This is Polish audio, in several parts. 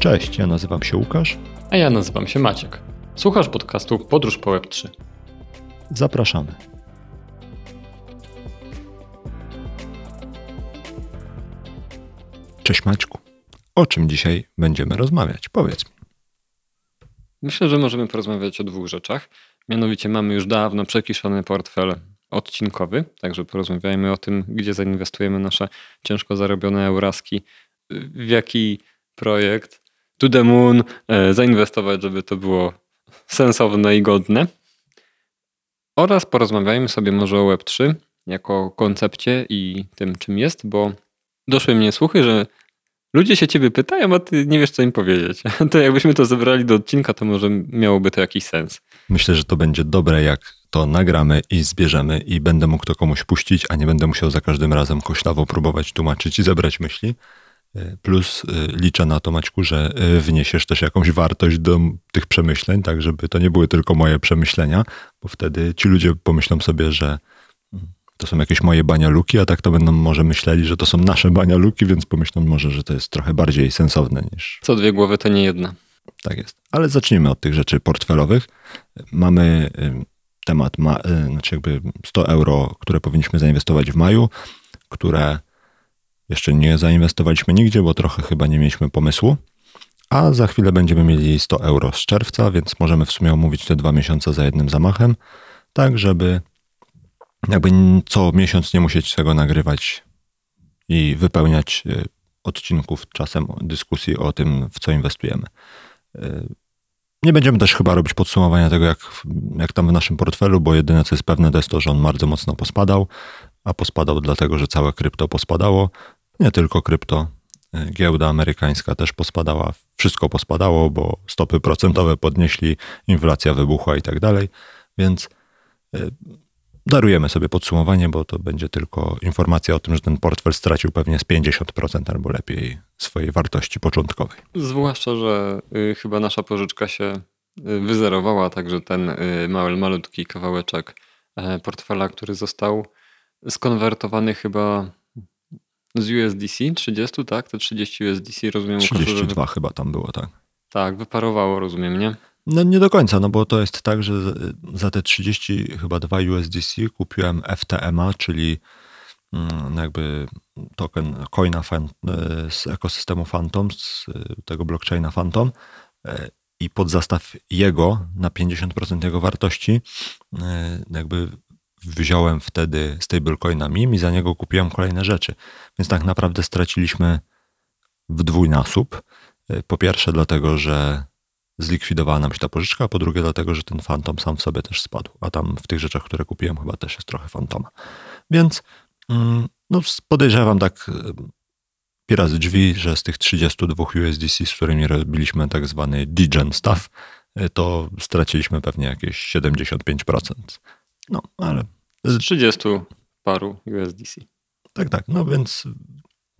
Cześć, ja nazywam się Łukasz. A ja nazywam się Maciek. Słuchasz podcastu Podróż po Web3. Zapraszamy. Cześć Maćku. O czym dzisiaj będziemy rozmawiać? Powiedz mi. Myślę, że możemy porozmawiać o dwóch rzeczach. Mianowicie mamy już dawno przekiszony portfel odcinkowy, także porozmawiajmy o tym, gdzie zainwestujemy nasze ciężko zarobione euraski, w jaki projekt to the moon e, zainwestować, żeby to było sensowne i godne. Oraz porozmawiajmy sobie może o Web3 jako koncepcie i tym, czym jest, bo doszły mnie słuchy, że ludzie się ciebie pytają, a ty nie wiesz, co im powiedzieć. To jakbyśmy to zebrali do odcinka, to może miałoby to jakiś sens. Myślę, że to będzie dobre, jak to nagramy i zbierzemy i będę mógł to komuś puścić, a nie będę musiał za każdym razem koślawo próbować tłumaczyć i zebrać myśli. E, plus e, liczę na to, Maćku, że e, wniesiesz też jakąś wartość do tych przemyśleń, tak żeby to nie były tylko moje przemyślenia, bo wtedy ci ludzie pomyślą sobie, że mm, to są jakieś moje banialuki, a tak to będą może myśleli, że to są nasze banialuki, więc pomyślą może, że to jest trochę bardziej sensowne niż... Co dwie głowy to nie jedna. Tak jest. Ale zacznijmy od tych rzeczy portfelowych. Mamy temat, ma, znaczy jakby 100 euro, które powinniśmy zainwestować w maju, które jeszcze nie zainwestowaliśmy nigdzie, bo trochę chyba nie mieliśmy pomysłu. A za chwilę będziemy mieli 100 euro z czerwca, więc możemy w sumie omówić te dwa miesiące za jednym zamachem, tak żeby jakby co miesiąc nie musieć tego nagrywać i wypełniać e, odcinków czasem dyskusji o tym, w co inwestujemy. E, nie będziemy też chyba robić podsumowania tego, jak, jak tam w naszym portfelu, bo jedyne co jest pewne, to jest to, że on bardzo mocno pospadał, a pospadał dlatego, że całe krypto pospadało. Nie tylko krypto, e, giełda amerykańska też pospadała, wszystko pospadało, bo stopy procentowe podnieśli, inflacja wybuchła i tak dalej, więc e, darujemy sobie podsumowanie, bo to będzie tylko informacja o tym, że ten portfel stracił pewnie z 50% albo lepiej swojej wartości początkowej. Zwłaszcza, że y, chyba nasza pożyczka się y, wyzerowała, także ten y, mały, malutki kawałeczek e, portfela, który został skonwertowany chyba z USDC 30, tak? Te 30 USDC, rozumiem. 32 że... chyba tam było, tak. Tak, wyparowało, rozumiem, nie? No nie do końca, no bo to jest tak, że za te 30 chyba 2 USDC kupiłem FTMA, czyli mm, jakby token coina e, z ekosystemu Phantom, z e, tego blockchaina Phantom e, i pod zastaw jego na 50% jego wartości jakby wziąłem wtedy stablecoina MIM i za niego kupiłem kolejne rzeczy. Więc tak naprawdę straciliśmy w dwójnasób. Po pierwsze dlatego, że zlikwidowała nam się ta pożyczka, a po drugie dlatego, że ten fantom sam w sobie też spadł. A tam w tych rzeczach, które kupiłem chyba też jest trochę fantoma. Więc mm, no, podejrzewam tak pi razy drzwi, że z tych 32 USDC, z którymi robiliśmy tak zwany degen stuff, to straciliśmy pewnie jakieś 75%. No, ale... Z 30 paru USDC. Tak, tak. No więc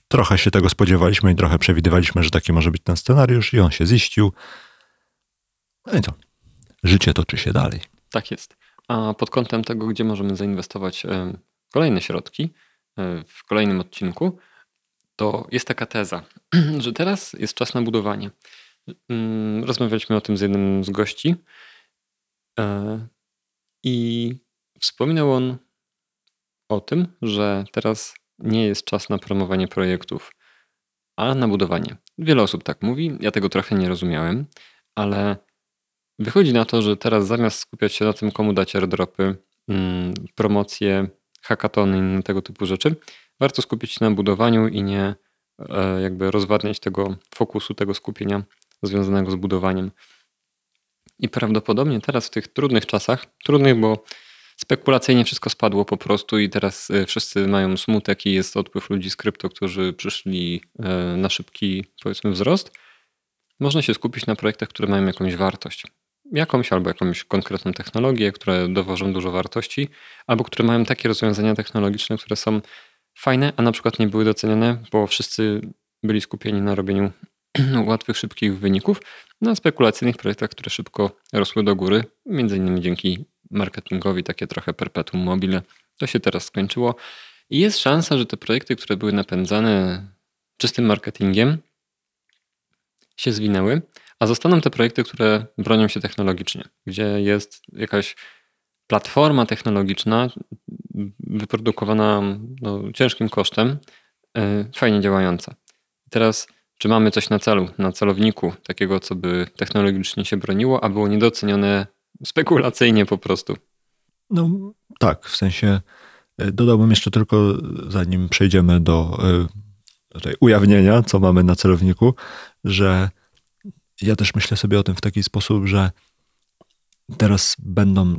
trochę się tego spodziewaliśmy i trochę przewidywaliśmy, że taki może być ten scenariusz i on się ziścił. No i co? Życie toczy się dalej. Tak jest. A pod kątem tego, gdzie możemy zainwestować e, kolejne środki e, w kolejnym odcinku, to jest taka teza, że teraz jest czas na budowanie. Mm, rozmawialiśmy o tym z jednym z gości e, i Wspominał on o tym, że teraz nie jest czas na promowanie projektów, ale na budowanie. Wiele osób tak mówi, ja tego trochę nie rozumiałem, ale wychodzi na to, że teraz zamiast skupiać się na tym, komu dać airdropy, mm, promocje, hackatony inne tego typu rzeczy, warto skupić się na budowaniu i nie e, jakby rozwadniać tego fokusu, tego skupienia związanego z budowaniem. I prawdopodobnie teraz w tych trudnych czasach, trudnych, bo spekulacyjnie wszystko spadło po prostu i teraz e, wszyscy mają smutek i jest odpływ ludzi z krypto, którzy przyszli e, na szybki, powiedzmy, wzrost. Można się skupić na projektach, które mają jakąś wartość. Jakąś albo jakąś konkretną technologię, które dowożą dużo wartości, albo które mają takie rozwiązania technologiczne, które są fajne, a na przykład nie były doceniane, bo wszyscy byli skupieni na robieniu łatwych, szybkich wyników, na spekulacyjnych projektach, które szybko rosły do góry, między innymi dzięki marketingowi, takie trochę perpetuum mobile. To się teraz skończyło. I jest szansa, że te projekty, które były napędzane czystym marketingiem, się zwinęły, a zostaną te projekty, które bronią się technologicznie, gdzie jest jakaś platforma technologiczna wyprodukowana no, ciężkim kosztem, e, fajnie działająca. Teraz, czy mamy coś na celu, na celowniku, takiego, co by technologicznie się broniło, a było niedocenione spekulacyjnie po prostu? No tak, w sensie e, dodałbym jeszcze tylko, zanim przejdziemy do e, tutaj ujawnienia, co mamy na celowniku, że ja też myślę sobie o tym w taki sposób, że teraz będą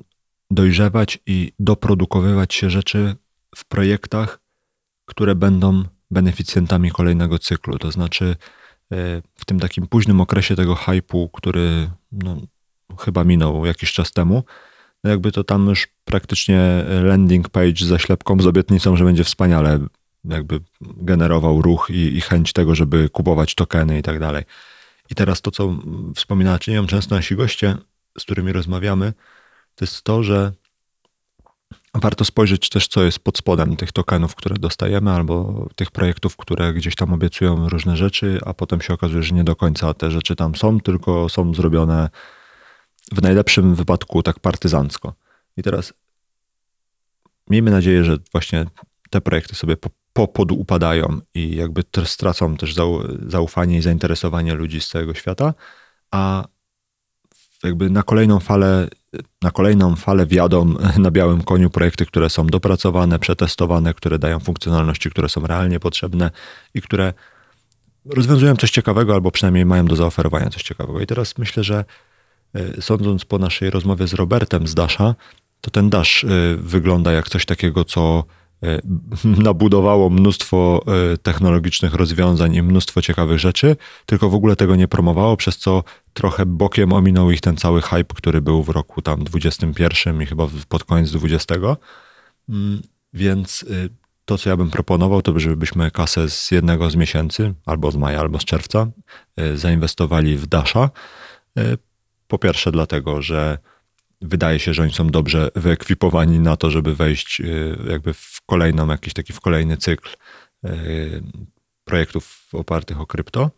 dojrzewać i doprodukowywać się rzeczy w projektach, które będą beneficjentami kolejnego cyklu. To znaczy, e, w tym takim późnym okresie tego hypu, który no, chyba minął jakiś czas temu, no jakby to tam już praktycznie landing page ze ślepką, z obietnicą, że będzie wspaniale jakby generował ruch i, i chęć tego, żeby kupować tokeny i tak dalej. I teraz to, co wspominała czynią często nasi goście, z którymi rozmawiamy, to jest to, że warto spojrzeć też, co jest pod spodem tych tokenów, które dostajemy, albo tych projektów, które gdzieś tam obiecują różne rzeczy, a potem się okazuje, że nie do końca te rzeczy tam są, tylko są zrobione w najlepszym wypadku tak partyzancko. I teraz miejmy nadzieję, że właśnie te projekty sobie popoduupadają i jakby stracą też zaufanie i zainteresowanie ludzi z całego świata, a jakby na kolejną falę, na kolejną falę wjadą na białym koniu projekty, które są dopracowane, przetestowane, które dają funkcjonalności, które są realnie potrzebne i które rozwiązują coś ciekawego, albo przynajmniej mają do zaoferowania coś ciekawego. I teraz myślę, że sądząc po naszej rozmowie z Robertem z Dasha, to ten Dash e, wygląda jak coś takiego, co E, nabudowało mnóstwo e, technologicznych rozwiązań i mnóstwo ciekawych rzeczy, tylko w ogóle tego nie promowało, przez co trochę bokiem ominął ich ten cały hype, który był w roku tam 21 i chyba pod koniec 20. Mm, więc to, co ja bym proponował, to żebyśmy kasę z jednego z miesięcy, albo z maja, albo z czerwca, zainwestowali w Dasha. Po pierwsze, dlatego, że wydaje się, że oni są dobrze wyekwipowani na to, żeby wejść y, jakby w kolejną, jakiś taki w kolejny cykl y, projektów opartych o krypto.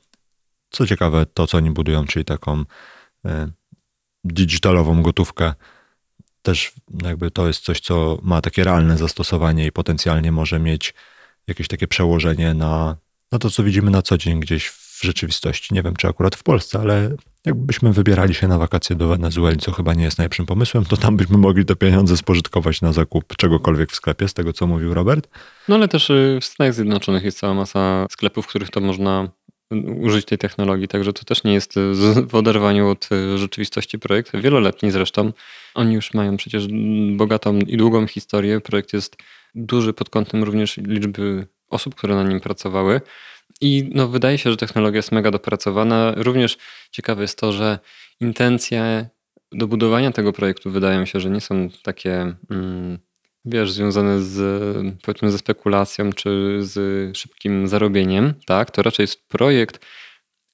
Co ciekawe, to co oni budują, czyli taką y, digitalową gotówkę, też jakby to jest coś, co ma takie realne zastosowanie i potencjalnie może mieć jakieś takie przełożenie na, na to, co widzimy na co dzień gdzieś w rzeczywistości. Nie wiem, czy akurat w Polsce, ale Jakbyśmy wybierali się na wakacje do Wenezueli, co chyba nie jest najlepszym pomysłem, to tam byśmy mogli te pieniądze spożytkować na zakup czegokolwiek w sklepie, z tego co mówił Robert. No ale też y, w Stanach Zjednoczonych jest cała masa sklepów, w których to można użyć tej technologii, także to też nie jest y, w oderwaniu od y, rzeczywistości projekt. Wieloletni zresztą. Oni już mają przecież bogatą i długą historię. Projekt jest duży pod kątem również liczby osób, które na nim pracowały. I no, wydaje się, że technologia jest mega dopracowana. Również ciekawe jest to, że intencje do budowania tego projektu wydają się, że nie są takie, mm, wiesz, związane z, powiedzmy, ze spekulacją czy z szybkim zarobieniem. Tak, to raczej jest projekt,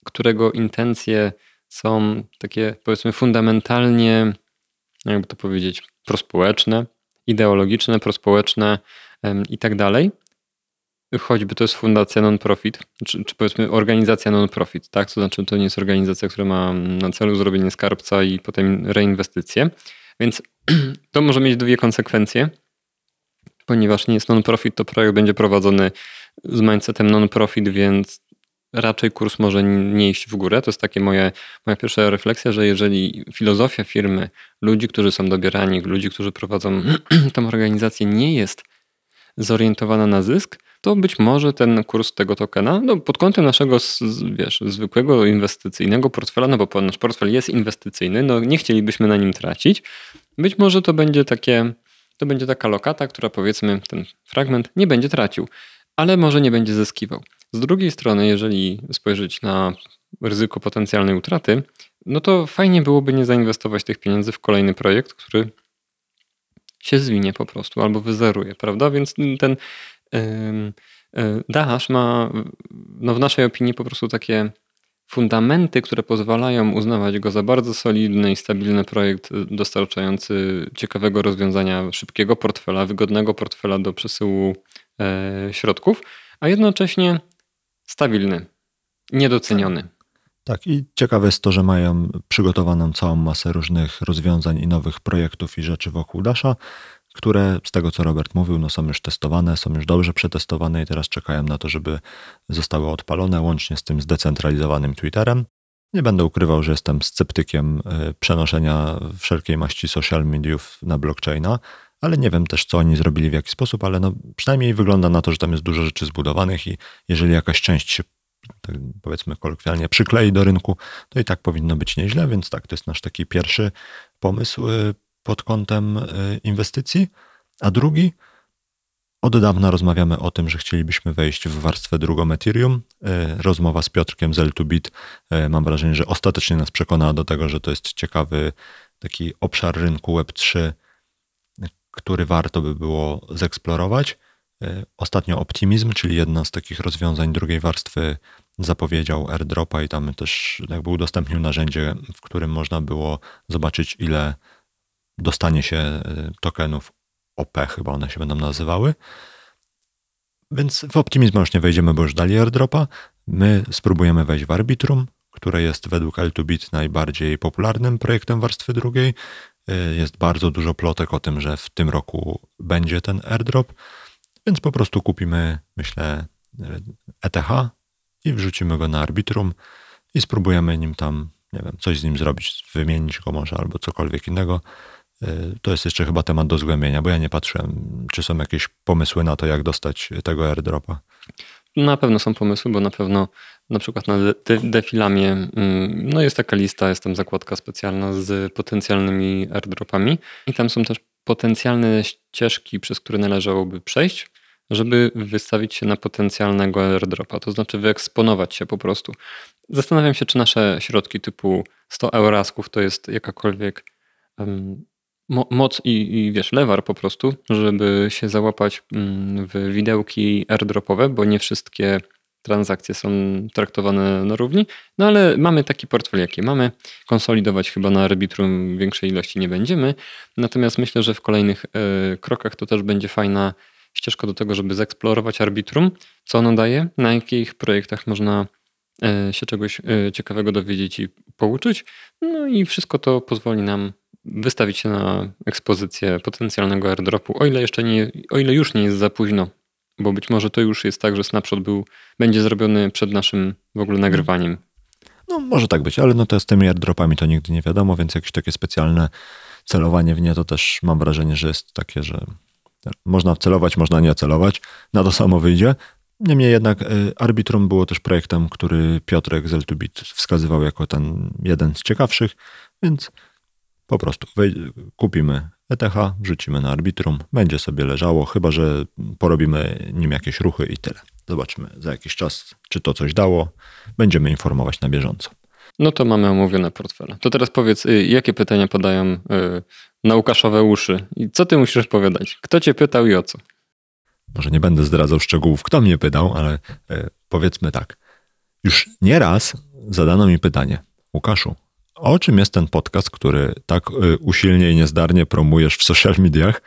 którego intencje są takie, powiedzmy, fundamentalnie, jakby to powiedzieć, prospołeczne, ideologiczne, prospołeczne i tak dalej choćby to jest fundacja non-profit, czy, czy, powiedzmy organizacja non-profit, tak? To znaczy to nie jest organizacja, która ma na celu zrobienie skarbca i potem reinwestycje. Więc to może mieć dwie konsekwencje. Ponieważ nie jest non-profit, to projekt będzie prowadzony z mindsetem non-profit, więc raczej kurs może nie iść w górę. To jest takie moje, moja pierwsza refleksja, że jeżeli filozofia firmy, ludzi, którzy są dobierani, ludzi, którzy prowadzą tą organizację, nie jest zorientowana na zysk, to być może ten kurs tego tokena, no pod kątem naszego wiesz, zwykłego inwestycyjnego portfela, no bo nasz portfel jest inwestycyjny, no nie chcielibyśmy na nim tracić, być może to będzie takie, to będzie taka lokata, która powiedzmy ten fragment nie będzie tracił, ale może nie będzie zyskiwał. Z drugiej strony, jeżeli spojrzeć na ryzyko potencjalnej utraty, no to fajnie byłoby nie zainwestować tych pieniędzy w kolejny projekt, który się zwinie po prostu albo wyzeruje, prawda? Więc ten e, Dahash ma no w naszej opinii po prostu takie fundamenty, które pozwalają uznawać go za bardzo solidny i stabilny projekt dostarczający ciekawego rozwiązania, szybkiego portfela, wygodnego portfela do przesyłu e, środków, a jednocześnie stabilny, niedoceniony. Tak, i ciekawe jest to, że mają przygotowaną całą masę różnych rozwiązań i nowych projektów i rzeczy wokół Dasha, które z tego co Robert mówił, no są już testowane, są już dobrze przetestowane i teraz czekają na to, żeby zostały odpalone, łącznie z tym zdecentralizowanym Twitterem. Nie będę ukrywał, że jestem sceptykiem y, przenoszenia wszelkiej maści social mediów na blockchaina, ale nie wiem też, co oni zrobili, w jaki sposób, ale no, przynajmniej wygląda na to, że tam jest dużo rzeczy zbudowanych i jeżeli jakaś część się, tak powiedzmy kolokwialnie, przyklei do rynku, to i tak powinno być nieźle, więc tak, to jest nasz taki pierwszy pomysł y, pod kątem y, inwestycji. A drugi, od dawna rozmawiamy o tym, że chcielibyśmy wejść w warstwę drugą Ethereum. Rozmowa z Piotrkiem z L2Bit, mam wrażenie, że ostatecznie nas przekonała do tego, że to jest ciekawy taki obszar rynku Web3, który warto by było zeksplorować. E, ostatnio Optimizm, czyli jedno z takich rozwiązań drugiej warstwy, zapowiedział airdropa i tam też jakby udostępnił narzędzie, w którym można było zobaczyć, ile dostanie się e, tokenów OP, chyba one się będą nazywały. Więc w Optimizm już nie wejdziemy, bo już dali airdropa. My spróbujemy wejść w Arbitrum, które jest według L2Bit najbardziej popularnym projektem warstwy drugiej. Y, jest bardzo dużo plotek o tym, że w tym roku będzie ten airdrop, więc po prostu kupimy, myślę, ETH i wrzucimy go na Arbitrum i spróbujemy nim tam, nie wiem, coś z nim zrobić, wymienić go może albo cokolwiek innego. Y, to jest jeszcze chyba temat do zgłębienia, bo ja nie patrzyłem, czy są jakieś pomysły na to, jak dostać tego airdropa. Na pewno są pomysły, bo na pewno na przykład na de Defilamie mm, no jest taka lista, jest tam zakładka specjalna z potencjalnymi airdropami i tam są też potencjalne ścieżki, przez które należałoby przejść, żeby wystawić się na potencjalnego airdropa, to znaczy wyeksponować się po prostu. Zastanawiam się, czy nasze środki typu 100 eurasków to jest jakakolwiek moc i, i wiesz, lewar po prostu, żeby się załapać mm, w widełki airdropowe, bo nie wszystkie transakcje są traktowane na równi, no ale mamy taki portfel, jaki mamy. Konsolidować chyba na arbitrum większej ilości nie będziemy, natomiast myślę, że w kolejnych y, krokach to też będzie fajna ścieżka do tego, żeby zeksplorować arbitrum, co ono daje, na jakich projektach można y, się czegoś y, ciekawego dowiedzieć i pouczyć, no i wszystko to pozwoli nam wystawić się na ekspozycję potencjalnego airdropu, o ile jeszcze nie, o ile już nie jest za późno, bo być może to już jest tak, że snapshot był, będzie zrobiony przed naszym w ogóle nagrywaniem. No może tak być, ale no to z tymi airdropami to nigdy nie wiadomo, więc jakieś takie specjalne celowanie w nie to też mam wrażenie, że jest takie, że można celować, można nie celować, na to samo wyjdzie. Niemniej jednak y, Arbitrum było też projektem, który Piotrek z L2Bit wskazywał jako ten jeden z ciekawszych, więc po prostu kupimy ETH, wrzucimy na Arbitrum, będzie sobie leżało, chyba że porobimy nim jakieś ruchy i tyle. Zobaczymy za jakiś czas, czy to coś dało. Będziemy informować na bieżąco. No to mamy omówione portfele. To teraz powiedz, y, jakie pytania podają y, na Łukaszowe uszy i co ty musisz odpowiadać? Kto cię pytał i o co? Może nie będę zdradzał szczegółów, kto mnie pytał, ale y, powiedzmy tak. Już nieraz zadano mi pytanie, Łukaszu, o czym jest ten podcast, który tak y, usilnie i niezdarnie promujesz w social mediach?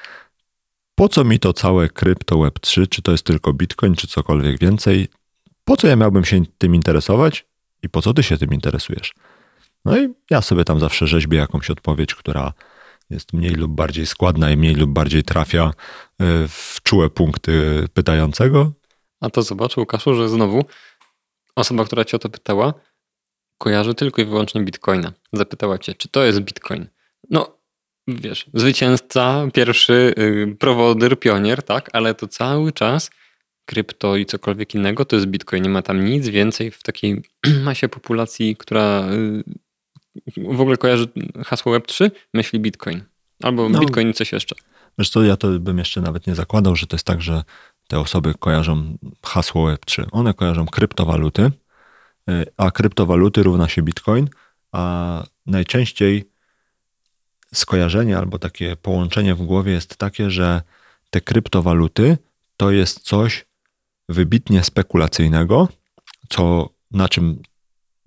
Po co mi to całe krypto Web3? Czy to jest tylko Bitcoin, czy cokolwiek więcej? Po co ja miałbym się tym interesować i po co ty się tym interesujesz? No i ja sobie tam zawsze rzeźbię jakąś odpowiedź, która jest mniej lub bardziej składna i mniej lub bardziej trafia y, w czułe punkty pytającego. A to zobacz, Łukaszu, że znowu osoba, która cię o to pytała, kojarzy tylko i wyłącznie bitcoina. Zapytała cię, czy to jest bitcoin? No, wiesz, zwycięzca, pierwszy yy, prowodyr, pionier, tak, ale to cały czas krypto i cokolwiek innego to jest bitcoin. Nie ma tam nic więcej w takiej masie populacji, która yy, w ogóle kojarzy hasło Web3, myśli bitcoin. Albo no, bitcoin i coś jeszcze. Wiesz co, ja to bym jeszcze nawet nie zakładał, że to jest tak, że te osoby kojarzą hasło Web3. One kojarzą kryptowaluty, a kryptowaluty równa się bitcoin, a najczęściej skojarzenie albo takie połączenie w głowie jest takie, że te kryptowaluty to jest coś wybitnie spekulacyjnego, co na czym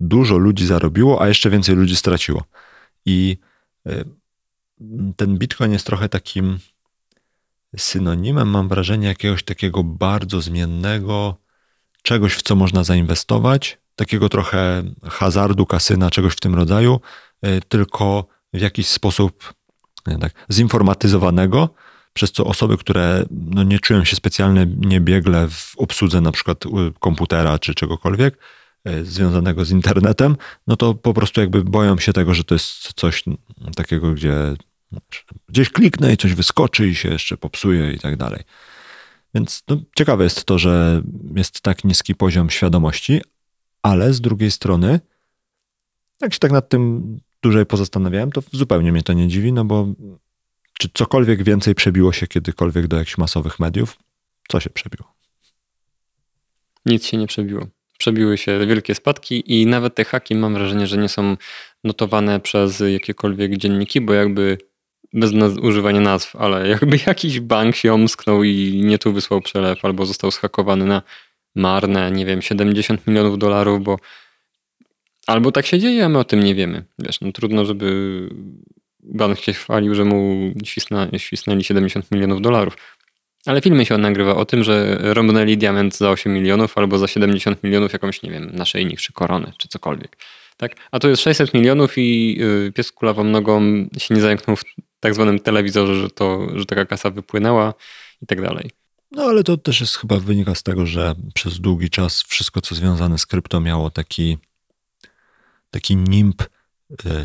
dużo ludzi zarobiło, a jeszcze więcej ludzi straciło. I e, ten bitcoin jest trochę takim synonimem, mam wrażenie, jakiegoś takiego bardzo zmiennego czegoś, w co można zainwestować, takiego trochę hazardu, kasyna, czegoś w tym rodzaju, y, tylko w jakiś sposób tak, zinformatyzowanego, przez co osoby, które no, nie czują się specjalnie niebiegle w obsłudze na przykład komputera czy czegokolwiek y, związanego z internetem, no to po prostu jakby boją się tego, że to jest coś takiego, gdzie gdzieś kliknę i coś wyskoczy i się jeszcze popsuje i tak dalej. Więc no, ciekawe jest to, że jest tak niski poziom świadomości, ale z drugiej strony, jak się tak nad tym dłużej pozastanawiałem, to zupełnie mnie to nie dziwi, no bo czy cokolwiek więcej przebiło się kiedykolwiek do jakichś masowych mediów? Co się przebiło? Nic się nie przebiło. Przebiły się wielkie spadki i nawet te haki mam wrażenie, że nie są notowane przez jakiekolwiek dzienniki, bo jakby bez naz- używania nazw, ale jakby jakiś bank się omsknął i nie tu wysłał przelew albo został schakowany na marne, nie wiem, 70 milionów dolarów, bo albo tak się dzieje, a my o tym nie wiemy. Wiesz, no trudno, żeby bank się chwalił, że mu świsna, świsnęli 70 milionów dolarów. Ale filmy się nagrywa o tym, że rąbnęli diament za 8 milionów albo za 70 milionów jakąś, nie wiem, naszyjnik czy koronę, czy cokolwiek. Tak? A to jest 600 milionów i y, pies kulawą nogą się nie zająknął w tak zwanym telewizorze, że, to, że taka kasa wypłynęła i tak dalej. No ale to też jest chyba wynika z tego, że przez długi czas wszystko, co związane z krypto, miało taki, taki nimb y,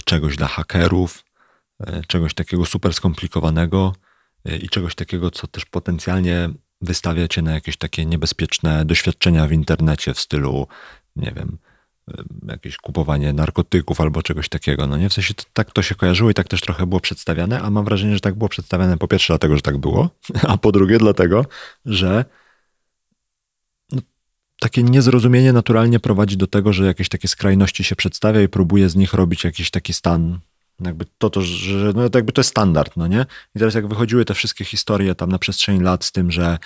czegoś dla hakerów, y, czegoś takiego super skomplikowanego i czegoś takiego, co też potencjalnie wystawia cię na jakieś takie niebezpieczne doświadczenia w internecie w stylu, nie wiem, jakieś kupowanie narkotyków albo czegoś takiego. No nie, w sensie to, tak to się kojarzyło i tak też trochę było przedstawiane, a mam wrażenie, że tak było przedstawiane po pierwsze dlatego, że tak było, a po drugie dlatego, że no, takie niezrozumienie naturalnie prowadzi do tego, że jakieś takie skrajności się przedstawia i próbuje z nich robić jakiś taki stan jakby to, to że no, jakby to jest standard, no nie? I teraz jak wychodziły te wszystkie historie tam na przestrzeni lat z tym, że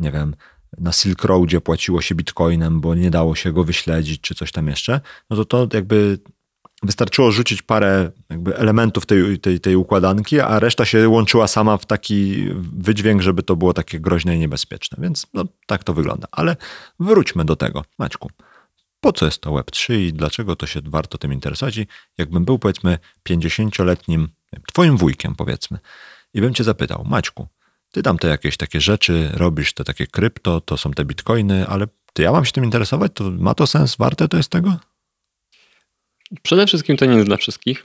nie wiem, na Silk Roadzie płaciło się bitcoinem, bo nie dało się go wyśledzić, czy coś tam jeszcze, no to to jakby wystarczyło rzucić parę jakby elementów tej, tej, tej układanki, a reszta się łączyła sama w taki wydźwięk, żeby to było takie groźne i niebezpieczne. Więc no, tak to wygląda. Ale wróćmy do tego, Maćku. Po co jest to Web3 i dlaczego to się warto tym interesować? I jakbym był powiedzmy 50-letnim, twoim wujkiem powiedzmy, i bym cię zapytał, Maćku, ty tam te jakieś takie rzeczy robisz, te takie krypto, to są te bitcoiny, ale ty ja mam się tym interesować, to ma to sens, warte to jest tego? Przede wszystkim to nie jest dla wszystkich.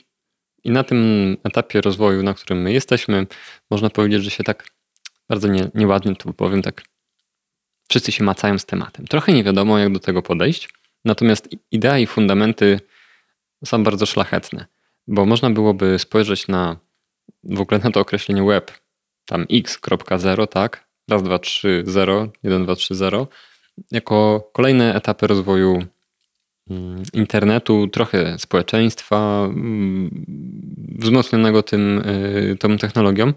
I na tym etapie rozwoju, na którym my jesteśmy, można powiedzieć, że się tak bardzo nie, nieładnie to powiem, tak wszyscy się macają z tematem. Trochę nie wiadomo, jak do tego podejść, natomiast idea i fundamenty są bardzo szlachetne, bo można byłoby spojrzeć na w ogóle na to określenie web tam x.0, tak? Raz, dwa, trzy, zero, jeden, dwa, trzy, zero. Jako kolejne etapy rozwoju mm, internetu, trochę społeczeństwa mm, wzmocnionego tym, y, tą technologią.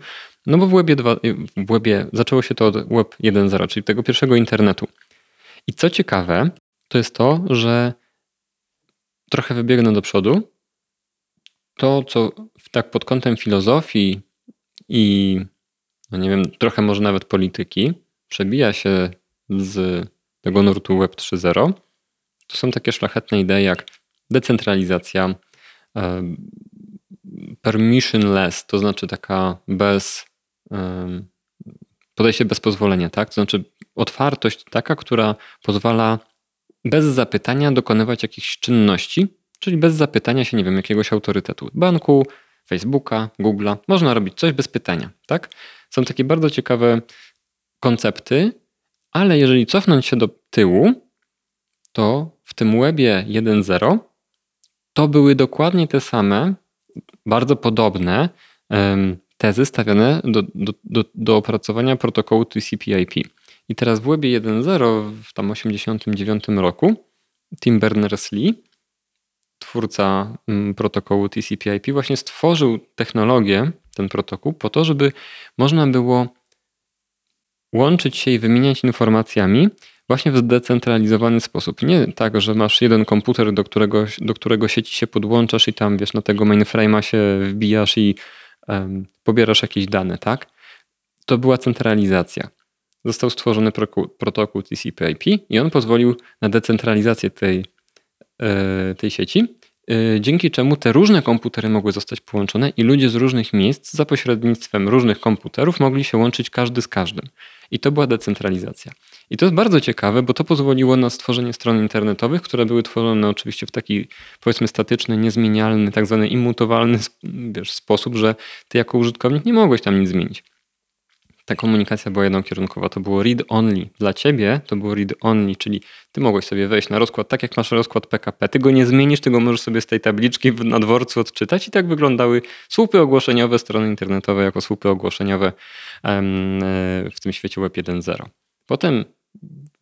No bo w webie, 2, w webie zaczęło się to od web 1.0, czyli tego pierwszego internetu. I co ciekawe, to jest to, że trochę wybiegnę do przodu. To, co tak pod kątem filozofii i no nie wiem, trochę może nawet polityki, przebija się z tego nurtu Web 3.0, to są takie szlachetne idee jak decentralizacja, permissionless, to znaczy taka bez podejście bez pozwolenia, tak? To znaczy otwartość taka, która pozwala bez zapytania dokonywać jakichś czynności, czyli bez zapytania się, nie wiem, jakiegoś autorytetu. Banku, Facebooka, Google'a. Można robić coś bez pytania, tak? Są takie bardzo ciekawe koncepty, ale jeżeli cofnąć się do tyłu, to w tym webie 1.0 to były dokładnie te same, bardzo podobne tezy stawiane do, do, do, do opracowania protokołu TCP/IP. I teraz w webie 1.0 w tam 89 roku Tim Berners-Lee twórca mm, protokołu TCP/IP właśnie stworzył technologię, ten protokół, po to, żeby można było łączyć się i wymieniać informacjami właśnie w zdecentralizowany sposób. Nie tak, że masz jeden komputer, do którego, do którego sieci się podłączasz i tam, wiesz, na tego mainframe'a się wbijasz i um, pobierasz jakieś dane, tak? To była centralizacja. Został stworzony protokół TCP/IP i on pozwolił na decentralizację tej tej sieci, e, dzięki czemu te różne komputery mogły zostać połączone i ludzie z różnych miejsc za pośrednictwem różnych komputerów mogli się łączyć każdy z każdym. I to była decentralizacja. I to jest bardzo ciekawe, bo to pozwoliło na stworzenie stron internetowych, które były tworzone oczywiście w taki powiedzmy statyczny, niezmienialny, tak zwany immutowalny wiesz, sposób, że ty jako użytkownik nie mogłeś tam nic zmienić ta komunikacja była jednokierunkowa. To było read-only. Dla ciebie to było read-only, czyli ty mogłeś sobie wejść na rozkład tak, jak masz rozkład PKP. Ty go nie zmienisz, ty go możesz sobie z tej tabliczki na dworcu odczytać i tak wyglądały słupy ogłoszeniowe strony internetowe jako słupy ogłoszeniowe e, w tym świecie Web 1.0. Potem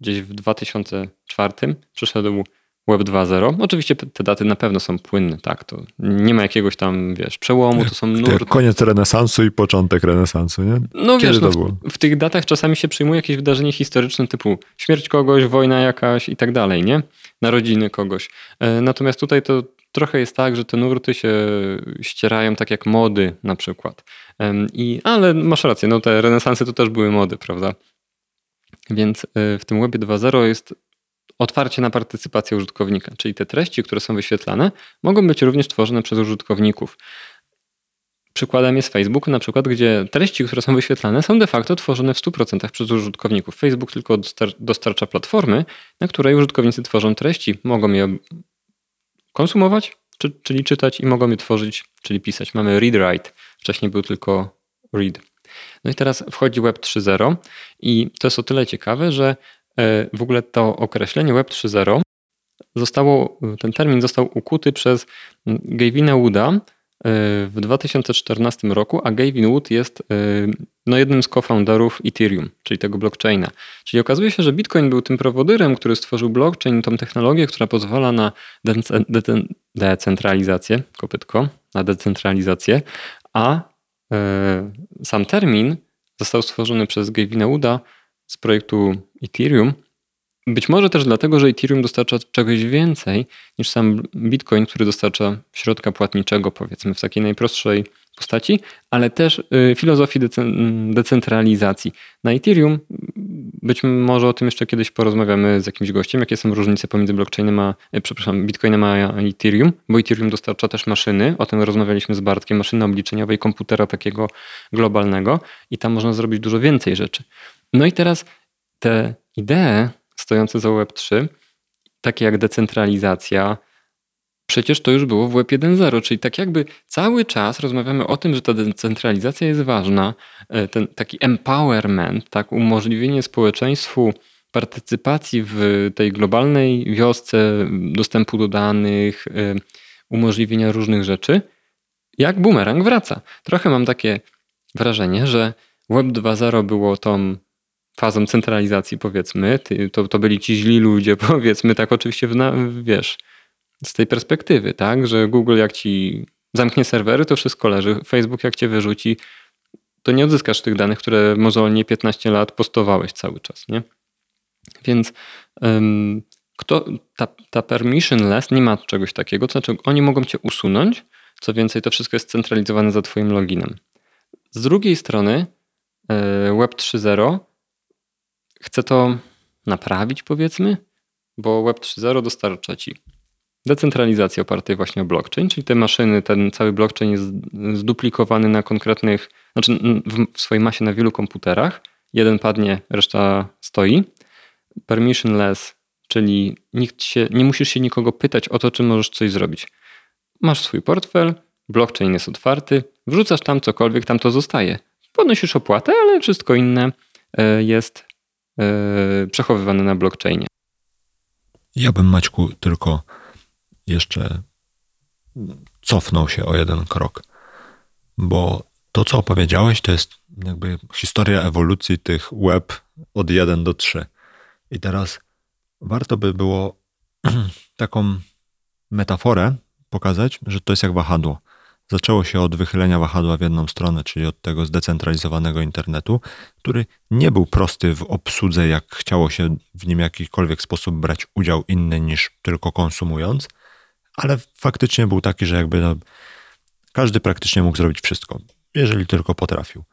gdzieś w 2004 przyszedł Web 2.0. Oczywiście te daty na pewno są płynne, tak? To nie ma jakiegoś tam, wiesz, przełomu, to są nurty. Koniec renesansu i początek renesansu, nie? No Kiedy wiesz, no, w, w, tych datach czasami się przyjmuje jakieś wydarzenie historyczne typu śmierć kogoś, wojna jakaś i tak dalej, nie? Narodziny kogoś. E, natomiast tutaj to trochę jest tak, że te nurty się ścierają tak jak mody na przykład. I, ale masz rację, no te renesansy to też były mody, prawda? Więc e, w tym Webie 2.0 jest otwarcie na partycypację użytkownika, czyli te treści, które są wyświetlane, mogą być również tworzone przez użytkowników. Przykładem jest Facebook, na przykład, gdzie treści, które są wyświetlane, są de facto tworzone w 100% przez użytkowników. Facebook tylko dostarcza platformy, na której użytkownicy tworzą treści, mogą je konsumować, czyli czytać i mogą je tworzyć, czyli pisać. Mamy read-write, wcześniej był tylko read. No i teraz wchodzi Web 3.0 i to jest o tyle ciekawe, że w ogóle to określenie Web 3.0 zostało, ten termin został ukuty przez Gavina Wooda e, w 2014 roku, a Gavin Wood jest e, no, jednym z co-founderów Ethereum, czyli tego blockchaina. Czyli okazuje się, że Bitcoin był tym prowodyrem, który stworzył blockchain, tą technologię, która pozwala na decentralizację, kopytko, na decentralizację, a sam termin został stworzony przez Gavina Wooda z projektu Ethereum. Być może też dlatego, że Ethereum dostarcza czegoś więcej niż sam Bitcoin, który dostarcza środka płatniczego, powiedzmy w takiej najprostszej postaci, ale też y, filozofii decentralizacji. Na Ethereum, być może o tym jeszcze kiedyś porozmawiamy z jakimś gościem, jakie są różnice pomiędzy blockchainem a, e, przepraszam, Bitcoinem a Ethereum, bo Ethereum dostarcza też maszyny, o tym rozmawialiśmy z Bartkiem, maszyny obliczeniowej, komputera takiego globalnego i tam można zrobić dużo więcej rzeczy. No i teraz te idee stojące za Web3, takie jak decentralizacja, przecież to już było w Web 1.0, czyli tak jakby cały czas rozmawiamy o tym, że ta decentralizacja jest ważna, e, ten taki empowerment, tak, umożliwienie społeczeństwu partycypacji w tej globalnej wiosce, dostępu do danych, e, umożliwienia różnych rzeczy, jak bumerang wraca. Trochę mam takie wrażenie, że Web 2.0 było tą fazą centralizacji, powiedzmy, to, to byli ci źli ludzie, powiedzmy, tak oczywiście, w, wiesz, z tej perspektywy, tak, że Google jak ci zamknie serwery, to wszystko leży. Facebook jak cię wyrzuci, to nie odzyskasz tych danych, które mozolnie 15 lat postowałeś cały czas, nie? Więc um, kto, ta, ta permissionless nie ma czegoś takiego, to znaczy oni mogą cię usunąć, co więcej, to wszystko jest centralizowane za twoim loginem. Z drugiej strony e, Web 3.0 chce to naprawić, powiedzmy, bo Web 3.0 dostarcza ci decentralizację opartej właśnie o blockchain, czyli te maszyny, ten cały blockchain jest zduplikowany na konkretnych, znaczy w swojej masie na wielu komputerach. Jeden padnie, reszta stoi. Permissionless, czyli nikt się, nie musisz się nikogo pytać o to, czy możesz coś zrobić. Masz swój portfel, blockchain jest otwarty, wrzucasz tam cokolwiek, tam to zostaje. Podnosisz opłatę, ale wszystko inne e, jest przechowywane na blockchainie. Ja bym Maćku tylko jeszcze cofnął się o jeden krok, bo to, co opowiedziałeś, to jest jakby historia ewolucji tych web od 1 do 3. I teraz warto by było taką metaforę pokazać, że to jest jak wahadło. Zaczęło się od wychylenia wahadła w jedną stronę, czyli od tego zdecentralizowanego internetu, który nie był prosty w obsłudze, jak chciało się w nim w jakikolwiek sposób brać udział inny niż tylko konsumując, ale faktycznie był taki, że jakby no, każdy praktycznie mógł zrobić wszystko, jeżeli tylko potrafił.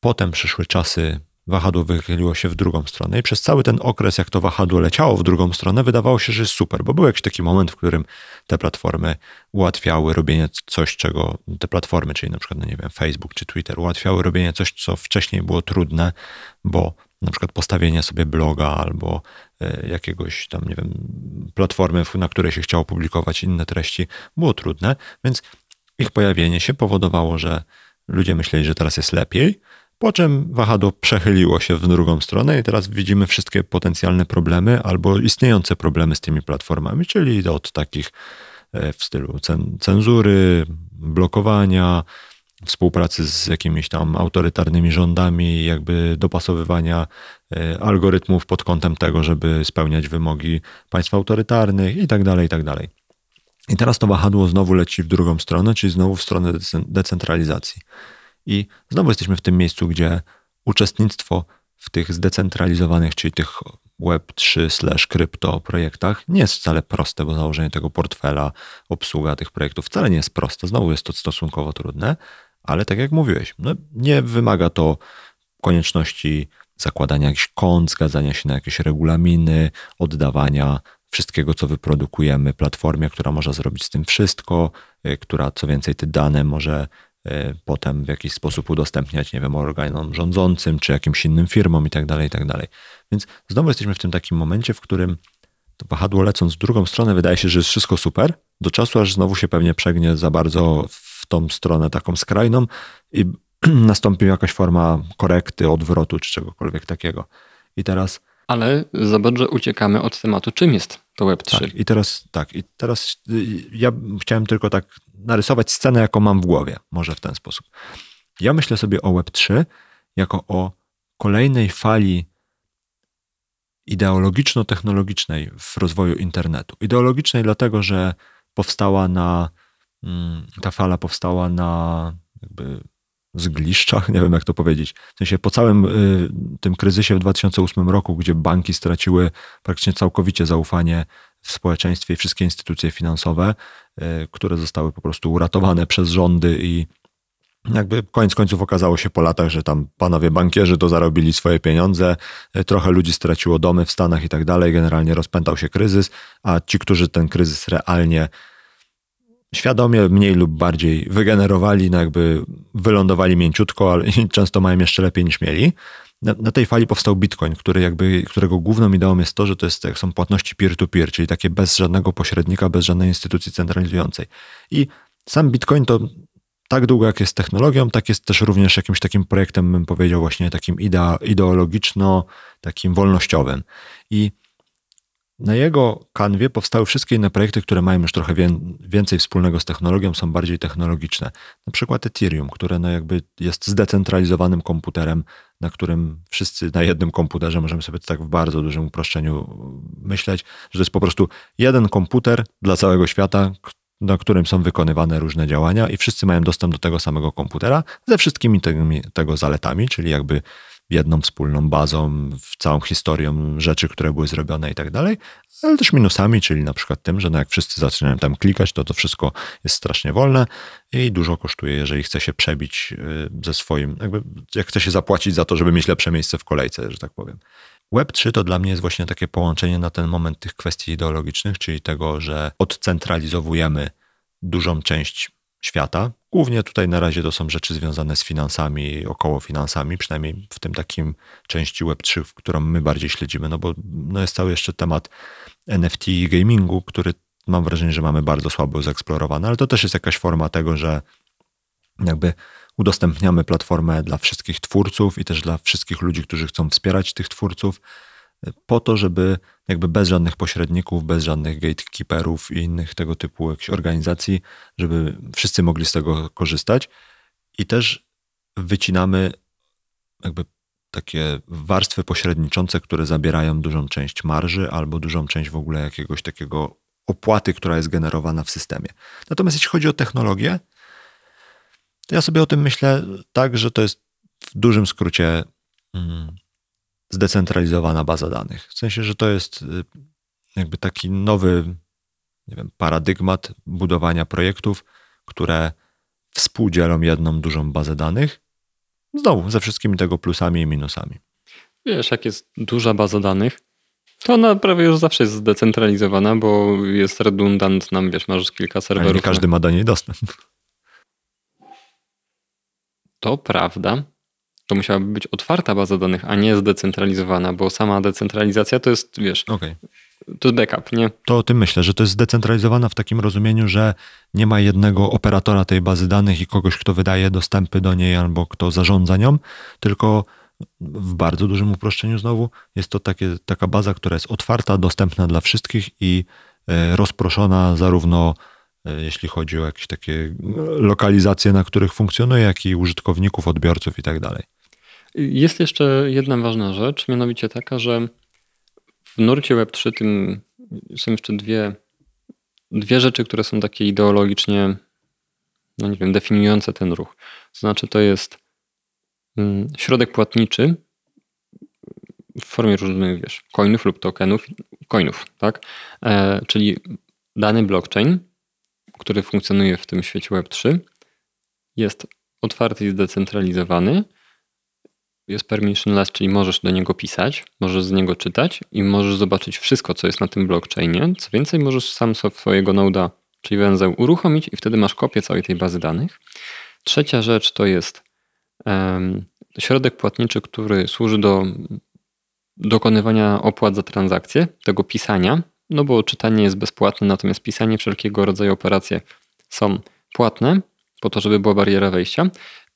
Potem przyszły czasy wahadło wychyliło się w drugą stronę i przez cały ten okres, jak to wahadło leciało w drugą stronę, wydawało się, że jest super, bo był jakiś taki moment, w którym te platformy ułatwiały robienie coś, czego te platformy, czyli na przykład, no nie wiem, Facebook czy Twitter, ułatwiały robienie coś, co wcześniej było trudne, bo na przykład postawienie sobie bloga albo e, jakiegoś tam, nie wiem, platformy, na której się chciało publikować inne treści, było trudne, więc ich pojawienie się powodowało, że ludzie myśleli, że teraz jest lepiej, po czym wahadło przechyliło się w drugą stronę i teraz widzimy wszystkie potencjalne problemy albo istniejące problemy z tymi platformami, czyli od takich e, w stylu cenzury, blokowania, współpracy z jakimiś tam autorytarnymi rządami, jakby dopasowywania e, algorytmów pod kątem tego, żeby spełniać wymogi państw autorytarnych i tak dalej, i tak dalej. I teraz to wahadło znowu leci w drugą stronę, czyli znowu w stronę decentralizacji. I znowu jesteśmy w tym miejscu, gdzie uczestnictwo w tych zdecentralizowanych, czyli tych Web3 slash krypto projektach nie jest wcale proste, bo założenie tego portfela, obsługa tych projektów wcale nie jest proste. Znowu jest to stosunkowo trudne, ale tak jak mówiłeś, no nie wymaga to konieczności zakładania jakichś kont, zgadzania się na jakieś regulaminy, oddawania wszystkiego, co wyprodukujemy platformie, która może zrobić z tym wszystko, y, która co więcej te dane może potem w jakiś sposób udostępniać, nie wiem, organom rządzącym czy jakimś innym firmom i tak dalej, i tak. Więc znowu jesteśmy w tym takim momencie, w którym to wahadło lecąc w drugą stronę wydaje się, że jest wszystko super, do czasu aż znowu się pewnie przegnie za bardzo w tą stronę taką skrajną i nastąpi jakaś forma korekty, odwrotu czy czegokolwiek takiego. I teraz ale zobacz, że uciekamy od tematu, czym jest to Web3. Tak, i teraz tak, i teraz y, ja chciałem tylko tak narysować scenę, jaką mam w głowie, może w ten sposób. Ja myślę sobie o Web3 jako o kolejnej fali ideologiczno-technologicznej w rozwoju internetu. Ideologicznej dlatego, że powstała na, mm, ta fala powstała na zgliszczach, nie wiem jak to powiedzieć. W sensie po całym y, tym kryzysie w 2008 roku, gdzie banki straciły praktycznie całkowicie zaufanie w społeczeństwie i wszystkie instytucje finansowe, y, które zostały po prostu uratowane przez rządy i jakby koniec końców okazało się po latach, że tam panowie bankierzy to zarobili swoje pieniądze, y, trochę ludzi straciło domy w Stanach i tak dalej, generalnie rozpętał się kryzys, a ci, którzy ten kryzys realnie świadomie mniej lub bardziej wygenerowali, no jakby wylądowali mięciutko, ale często mają jeszcze lepiej niż mieli. Na, na, tej fali powstał Bitcoin, który jakby, którego główną ideą jest to, że to jest, jak są płatności peer-to-peer, czyli takie bez żadnego pośrednika, bez żadnej instytucji centralizującej. I sam Bitcoin to tak długo jak jest technologią, tak jest też również jakimś takim projektem, bym powiedział właśnie takim idea, ideologiczno, takim wolnościowym. I na jego kanwie powstały wszystkie inne projekty, które mają już trochę więcej wspólnego z technologią, są bardziej technologiczne. Na przykład Ethereum, które no jakby jest zdecentralizowanym komputerem, na którym wszyscy na jednym komputerze możemy sobie tak w bardzo dużym uproszczeniu myśleć, że to jest po prostu jeden komputer dla całego świata, na którym są wykonywane różne działania i wszyscy mają dostęp do tego samego komputera ze wszystkimi tego zaletami, czyli jakby jedną wspólną bazą, całą historią rzeczy, które były zrobione i tak dalej, ale też minusami, czyli na przykład tym, że no jak wszyscy zaczynają tam klikać, to to wszystko jest strasznie wolne i dużo kosztuje, jeżeli chce się przebić y, ze swoim, jakby jak chce się zapłacić za to, żeby mieć lepsze miejsce w kolejce, że tak powiem. Web3 to dla mnie jest właśnie takie połączenie na ten moment tych kwestii ideologicznych, czyli tego, że odcentralizowujemy dużą część świata. Głównie tutaj na razie to są rzeczy związane z finansami, około finansami, przynajmniej w tym takim części Web3, w którą my bardziej śledzimy, no bo no jest cały jeszcze temat NFT i gamingu, który mam wrażenie, że mamy bardzo słabo zeksplorowany, ale to też jest jakaś forma tego, że jakby udostępniamy platformę dla wszystkich twórców i też dla wszystkich ludzi, którzy chcą wspierać tych twórców, po to, żeby jakby bez żadnych pośredników, bez żadnych gatekeeperów i innych tego typu jakichś organizacji, żeby wszyscy mogli z tego korzystać. I też wycinamy jakby takie warstwy pośredniczące, które zabierają dużą część marży albo dużą część w ogóle jakiegoś takiego opłaty, która jest generowana w systemie. Natomiast jeśli chodzi o technologię, to ja sobie o tym myślę tak, że to jest w dużym skrócie mm, zdecentralizowana baza danych. W sensie, że to jest y, jakby taki nowy nie wiem, paradygmat budowania projektów, które współdzielą jedną dużą bazę danych, znowu ze wszystkimi tego plusami i minusami. Wiesz, jak jest duża baza danych, to ona prawie już zawsze jest zdecentralizowana, bo jest redundantna, wiesz, masz kilka Ale serwerów. nie każdy ma do niej dostęp. To prawda. To musiałaby być otwarta baza danych, a nie zdecentralizowana, bo sama decentralizacja to jest, wiesz, Okej. to jest backup, nie? To o tym myślę, że to jest zdecentralizowana w takim rozumieniu, że nie ma jednego operatora tej bazy danych i kogoś, kto wydaje dostępy do niej albo kto zarządza nią, tylko w bardzo dużym uproszczeniu znowu jest to takie, taka baza, która jest otwarta, dostępna dla wszystkich i e, rozproszona zarówno e, jeśli chodzi o jakieś takie lokalizacje, na których funkcjonuje, jak i użytkowników, odbiorców i tak dalej. Jest jeszcze jedna ważna rzecz, mianowicie taka, że w nurcie Web3 tym są jeszcze dwie, dwie rzeczy, które są takie ideologicznie, no nie wiem, definiujące ten ruch. To znaczy to jest mm, środek płatniczy w formie różnych, wiesz, coinów lub tokenów, coinów, tak? E, czyli dany blockchain, który funkcjonuje w tym świecie Web3, jest otwarty i zdecentralizowany, jest permissionless, czyli możesz do niego pisać, możesz z niego czytać i możesz zobaczyć wszystko, co jest na tym blockchainie. Co więcej, możesz sam swojego noda, czyli węzeł, uruchomić i wtedy masz kopię całej tej bazy danych. Trzecia rzecz to jest um, środek płatniczy, który służy do dokonywania opłat za transakcje, tego pisania, no bo czytanie jest bezpłatne, natomiast pisanie wszelkiego rodzaju operacje są płatne, po to, żeby była bariera wejścia.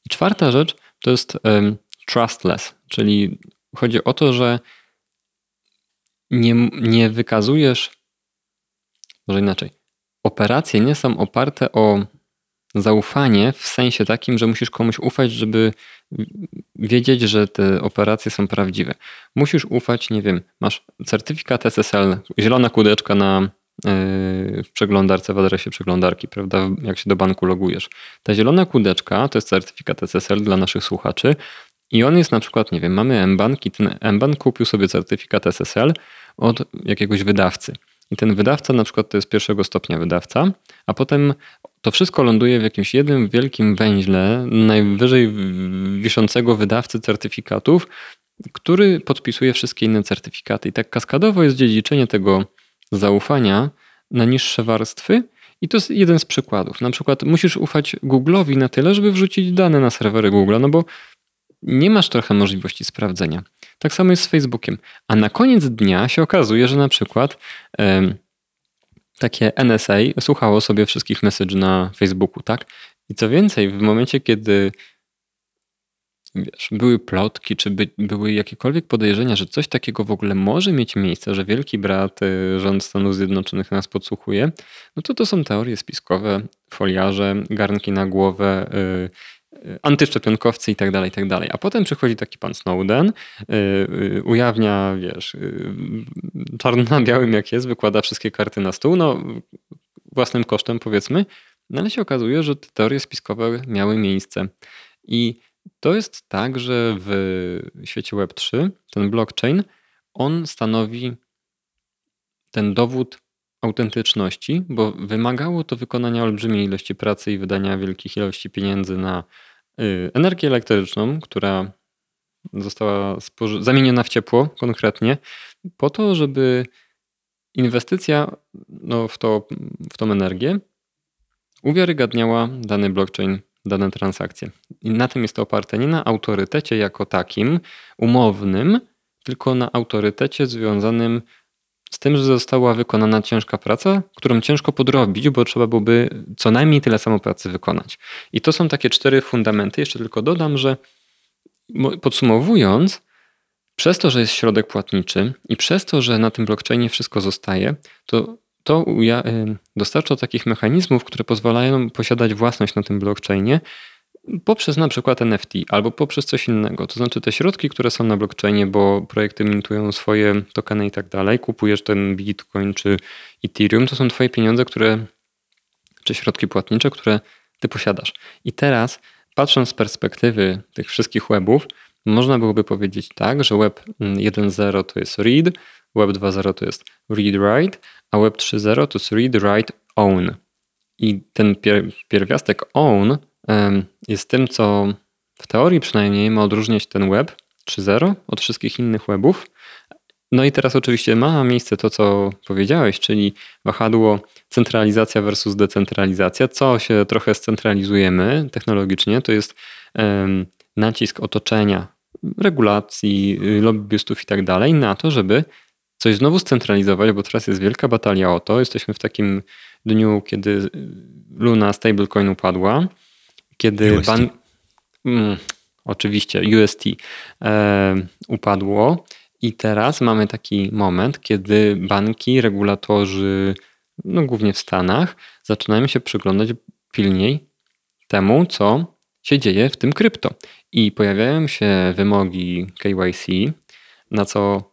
I czwarta rzecz to jest um, trustless, czyli chodzi o to, że nie, nie wykazujesz, może inaczej, operacje nie są oparte o zaufanie w sensie takim, że musisz komuś ufać, żeby wiedzieć, że te operacje są prawdziwe. Musisz ufać, nie wiem, masz certyfikat SSL, zielona kudeczka na, yy, w przeglądarce, w adresie przeglądarki, prawda, jak się do banku logujesz. Ta zielona kudeczka to jest certyfikat SSL dla naszych słuchaczy i on jest na przykład, nie wiem, mamy mBank i ten mBank kupił sobie certyfikat SSL od jakiegoś wydawcy. I ten wydawca na przykład to jest pierwszego stopnia wydawca, a potem to wszystko ląduje w jakimś jednym wielkim węźle najwyżej wiszącego wydawcy certyfikatów, który podpisuje wszystkie inne certyfikaty. I tak kaskadowo jest dziedziczenie tego zaufania na niższe warstwy. I to jest jeden z przykładów. Na przykład musisz ufać Google'owi na tyle, żeby wrzucić dane na serwery Google, no bo nie masz trochę możliwości sprawdzenia. Tak samo jest z Facebookiem. A na koniec dnia się okazuje, że na przykład takie NSA słuchało sobie wszystkich message na Facebooku, tak? I co więcej, w momencie, kiedy wiesz, były plotki, czy by, były jakiekolwiek podejrzenia, że coś takiego w ogóle może mieć miejsce, że wielki brat, y, rząd Stanów Zjednoczonych nas podsłuchuje, no to to są teorie spiskowe, foliarze, garnki na głowę, yy, antyszczepionkowcy i tak dalej, i tak dalej. A potem przychodzi taki pan Snowden, yy, ujawnia, wiesz, czarno na białym jak jest, wykłada wszystkie karty na stół, no własnym kosztem powiedzmy, no ale się okazuje, że te teorie spiskowe miały miejsce. I to jest tak, że w świecie Web3 ten blockchain, on stanowi ten dowód autentyczności, bo wymagało to wykonania olbrzymiej ilości pracy i wydania wielkich ilości pieniędzy na y, energię elektryczną, która została zamieniona w ciepło konkretnie, po to, żeby inwestycja no, w, to, w tą energię uwiarygadniała dany blockchain, dane transakcje. I na tym jest to oparte nie na autorytecie jako takim umownym, tylko na autorytecie związanym z tym, że została wykonana ciężka praca, którą ciężko podrobić, bo trzeba byłoby co najmniej tyle samo pracy wykonać. I to są takie cztery fundamenty. Jeszcze tylko dodam, że podsumowując, przez to, że jest środek płatniczy i przez to, że na tym blockchainie wszystko zostaje, to to dostarcza takich mechanizmów, które pozwalają posiadać własność na tym blockchainie, poprzez na przykład NFT albo poprzez coś innego. To znaczy te środki, które są na blockchainie, bo projekty mintują swoje tokeny i tak dalej, kupujesz ten Bitcoin czy Ethereum, to są twoje pieniądze, które czy środki płatnicze, które ty posiadasz. I teraz patrząc z perspektywy tych wszystkich webów, można byłoby powiedzieć tak, że web 1.0 to jest read, web 2.0 to jest read write, a web 3.0 to jest read write own. I ten pierwiastek own jest tym, co w teorii przynajmniej ma odróżniać ten web 3.0 od wszystkich innych webów. No i teraz oczywiście ma miejsce to, co powiedziałeś, czyli wahadło centralizacja versus decentralizacja. Co się trochę scentralizujemy technologicznie, to jest nacisk otoczenia, regulacji, lobbyystów i tak dalej na to, żeby coś znowu scentralizować, bo teraz jest wielka batalia o to. Jesteśmy w takim dniu, kiedy Luna stablecoin upadła, kiedy UST. ban... Mm, oczywiście UST e, upadło i teraz mamy taki moment, kiedy banki, regulatorzy, no głównie w Stanach, zaczynają się przyglądać pilniej temu, co się dzieje w tym krypto. I pojawiają się wymogi KYC, na co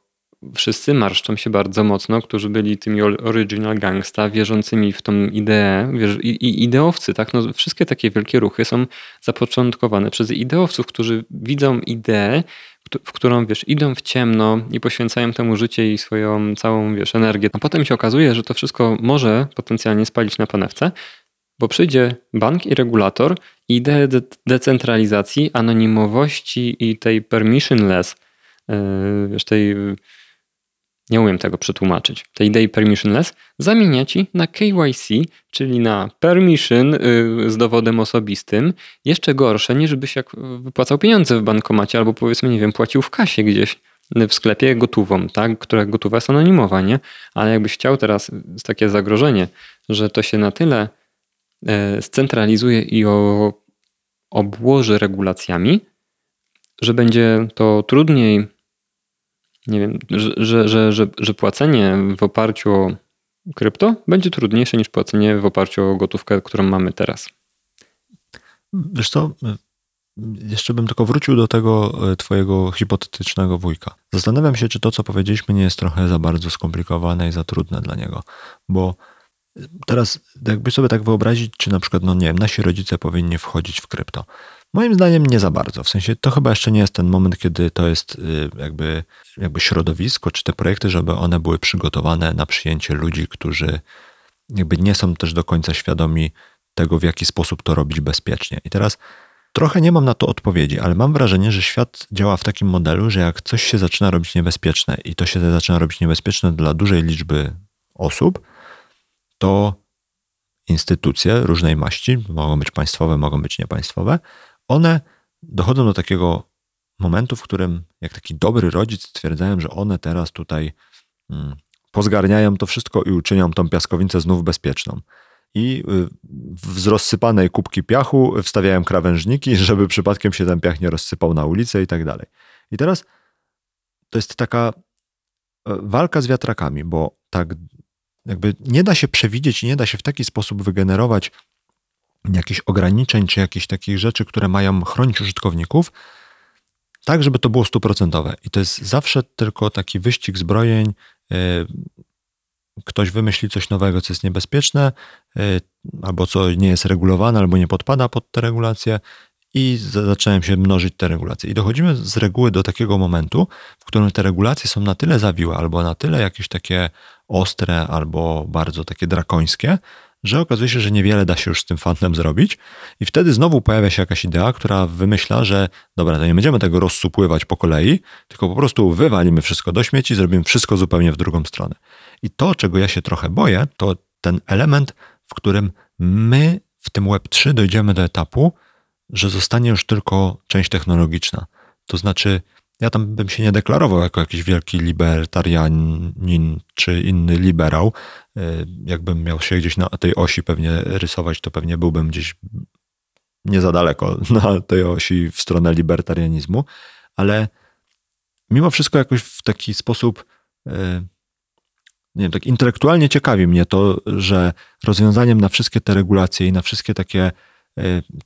wszyscy marszczą się bardzo mocno, którzy byli tymi original gangsta, wierzącymi w tą ideę, i ideowcy, tak? No, wszystkie takie wielkie ruchy są zapoczątkowane przez ideowców, którzy widzą ideę, w którą, wiesz, idą w ciemno i poświęcają temu życie i swoją całą, wiesz, energię. A potem się okazuje, że to wszystko może potencjalnie spalić na panewce, bo przyjdzie bank i regulator i ideę de decentralizacji, anonimowości i tej permissionless, yy, wiesz, tej nie umiem tego przetłumaczyć, tej idei permissionless, zamienia ci na KYC, czyli na permission yy, z dowodem osobistym, jeszcze gorsze niż byś jak wypłacał pieniądze w bankomacie albo powiedzmy, nie wiem, płacił w kasie gdzieś w sklepie gotową, tak, która gotowa jest anonimowa, nie? Ale jakbyś chciał teraz, takie zagrożenie, że to się na tyle yy, scentralizuje i o, obłoży regulacjami, że będzie to trudniej nie wiem, że, że, że, że płacenie w oparciu o krypto będzie trudniejsze niż płacenie w oparciu o gotówkę, którą mamy teraz. Wiesz co, jeszcze bym tylko wrócił do tego e, twojego hipotetycznego wujka. Zastanawiam się, czy to, co powiedzieliśmy, nie jest trochę za bardzo skomplikowane i za trudne dla niego, bo teraz jakby sobie tak wyobrazić, czy na przykład, no nie wiem, nasi rodzice powinni wchodzić w krypto. Moim zdaniem nie za bardzo. W sensie to chyba jeszcze nie jest ten moment, kiedy to jest y, jakby, jakby środowisko, czy te projekty, żeby one były przygotowane na przyjęcie ludzi, którzy jakby nie są też do końca świadomi tego, w jaki sposób to robić bezpiecznie. I teraz trochę nie mam na to odpowiedzi, ale mam wrażenie, że świat działa w takim modelu, że jak coś się zaczyna robić niebezpieczne i to się zaczyna robić niebezpieczne dla dużej liczby osób, to instytucje różnej maści, mogą być państwowe, mogą być niepaństwowe, one dochodzą do takiego momentu, w którym jak taki dobry rodzic stwierdzają, że one teraz tutaj hmm, pozgarniają to wszystko i uczynią tą piaskownicę znów bezpieczną. I y, z rozsypanej kubki piachu wstawiają krawężniki, żeby przypadkiem się ten piach nie rozsypał na ulicę i tak dalej. I teraz to jest taka e, walka z wiatrakami, bo tak jakby nie da się przewidzieć i nie da się w taki sposób wygenerować jakichś ograniczeń, czy jakichś takich rzeczy, które mają chronić użytkowników, tak, żeby to było stuprocentowe. I to jest zawsze tylko taki wyścig zbrojeń. E, ktoś wymyśli coś nowego, co jest niebezpieczne, e, albo co nie jest regulowane, albo nie podpada pod te regulacje, i zaczynają się mnożyć te regulacje. I dochodzimy z reguły do takiego momentu, w którym te regulacje są na tyle zawiłe, albo na tyle jakieś takie ostre, albo bardzo takie drakońskie, że okazuje się, że niewiele da się już z tym fantem zrobić i wtedy znowu pojawia się jakaś idea, która wymyśla, że dobra, to nie będziemy tego rozsupływać po kolei, tylko po prostu wywalimy wszystko do śmieci, zrobimy wszystko zupełnie w drugą stronę. I to, czego ja się trochę boję, to ten element, w którym my w tym Web3 dojdziemy do etapu, że zostanie już tylko część technologiczna. To znaczy, ja tam bym się nie deklarował jako jakiś wielki libertarianin czy inny liberał. E, jakbym miał się gdzieś na tej osi pewnie rysować, to pewnie byłbym gdzieś nie za daleko na tej osi w stronę libertarianizmu, ale mimo wszystko jakoś w taki sposób e, nie wiem, tak intelektualnie ciekawi mnie to, że rozwiązaniem na wszystkie te regulacje i na wszystkie takie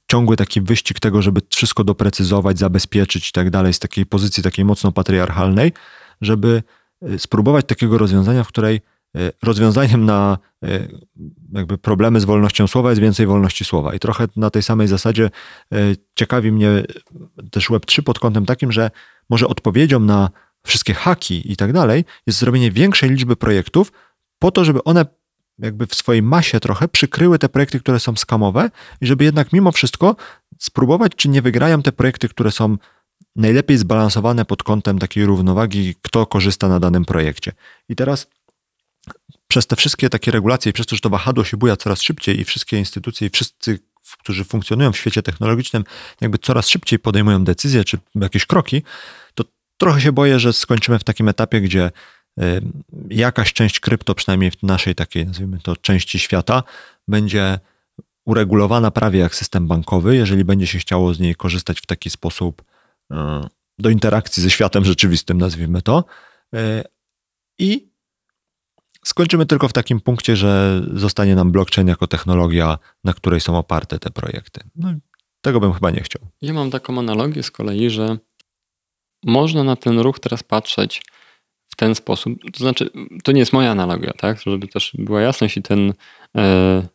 ciągły taki wyścig tego, żeby wszystko doprecyzować, zabezpieczyć i tak dalej, z takiej pozycji takiej mocno patriarchalnej, żeby e, spróbować takiego rozwiązania, w której e, rozwiązaniem na jakby problemy z wolnością słowa jest więcej wolności słowa. I trochę na tej samej zasadzie ciekawi mnie też Web3 pod kątem takim, że może odpowiedzią na wszystkie haki i tak dalej jest zrobienie większej liczby projektów po to, żeby one jakby w swojej masie trochę przykryły te projekty, które są skamowe i żeby jednak mimo wszystko spróbować, czy nie wygrają te projekty, które są najlepiej zbalansowane pod kątem takiej równowagi, kto korzysta na danym projekcie. I teraz przez te wszystkie takie regulacje i przez to, że to wahadło się buja coraz szybciej i wszystkie instytucje i wszyscy, którzy funkcjonują w świecie technologicznym, jakby coraz szybciej podejmują decyzje czy jakieś kroki, to trochę się boję, że skończymy w takim etapie, gdzie jakaś część krypto, przynajmniej w naszej takiej, nazwijmy to, części świata, będzie uregulowana prawie jak system bankowy, jeżeli będzie się chciało z niej korzystać w taki sposób y, do interakcji ze światem rzeczywistym, nazwijmy to. Y, I skończymy tylko w takim punkcie, że zostanie nam blockchain jako technologia, na której są oparte te projekty. No, tego bym chyba nie chciał. Ja mam taką analogię z kolei, że można na ten ruch teraz patrzeć w ten sposób. To znaczy, to nie jest moja analogia, tak? Żeby też była jasność i ten e,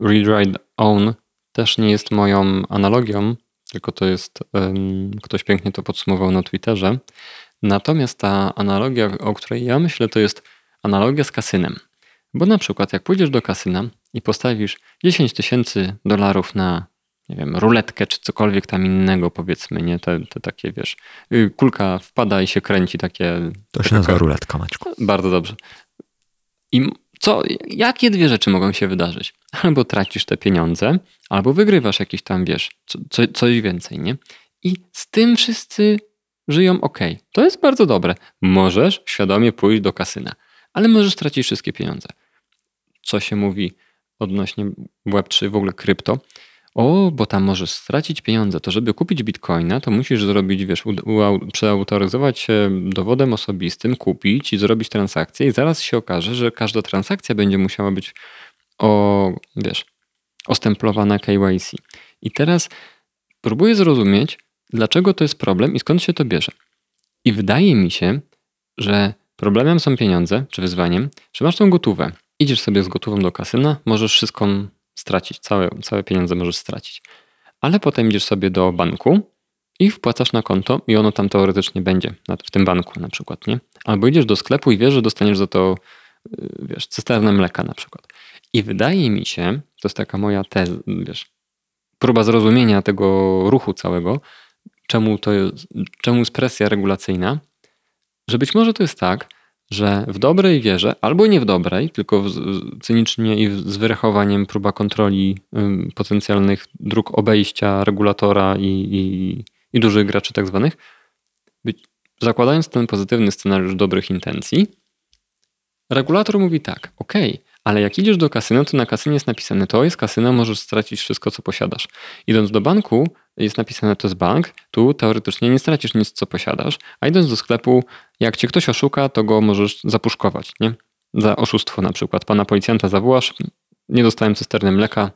read, write, own też nie jest moją analogią, tylko to jest, e, ktoś pięknie to podsumował na Twitterze. Natomiast ta analogia, o której ja myślę, to jest analogia z kasynem. Bo na przykład jak pójdziesz do kasyna i postawisz 10 tysięcy dolarów na nie wiem, ruletkę czy cokolwiek tam innego, powiedzmy, nie? Te, te takie, wiesz, y, kulka wpada i się kręci, takie... To się nazywa ruletka, Maćku. Bardzo dobrze. I co, jakie dwie rzeczy mogą się wydarzyć? Albo tracisz te pieniądze, albo wygrywasz jakiś tam, wiesz, co, coś więcej, nie? I z tym wszyscy żyją ok. To jest bardzo dobre. Możesz świadomie pójść do kasyna, ale możesz stracić wszystkie pieniądze. Co się mówi odnośnie Web3, w ogóle krypto? O, bo tam możesz stracić pieniądze. To żeby kupić bitcoina, to musisz zrobić, wiesz, przeautoryzować się dowodem osobistym, kupić i zrobić transakcję i zaraz się okaże, że każda transakcja będzie musiała być o, wiesz, ostemplowana KYC. I teraz próbuję zrozumieć, dlaczego to jest problem i skąd się to bierze. I wydaje mi się, że problemem są pieniądze, czy wyzwaniem, że masz tą gotówę. Idziesz sobie z gotową do kasyna, możesz wszystko stracić, całe, całe pieniądze możesz stracić. Ale potem idziesz sobie do banku i wpłacasz na konto i ono tam teoretycznie będzie, w tym banku na przykład, nie? Albo idziesz do sklepu i wiesz, że dostaniesz za to, y, wiesz, cysternę mleka na przykład. I wydaje mi się, to jest taka moja teza, wiesz, próba zrozumienia tego ruchu całego, czemu to jest, czemu jest presja regulacyjna, że być może to jest tak, że w dobrej wierze, albo nie w dobrej, tylko w, cynicznie i z wyrachowaniem próba kontroli potencjalnych dróg obejścia regulatora i, i, i dużych graczy tak zwanych, zakładając ten pozytywny scenariusz dobrych intencji, regulator mówi tak, ok, ale jak idziesz do kasyna, to na kasynie jest napisane, to jest kasyna, możesz stracić wszystko, co posiadasz. Idąc do banku, jest napisane, to jest bank, tu teoretycznie nie stracisz nic, co posiadasz, a idąc do sklepu, jak cię ktoś oszuka, to go możesz zapuszkować, nie? Za oszustwo na przykład. Pana policjanta zawołasz, nie dostałem cysterny mleka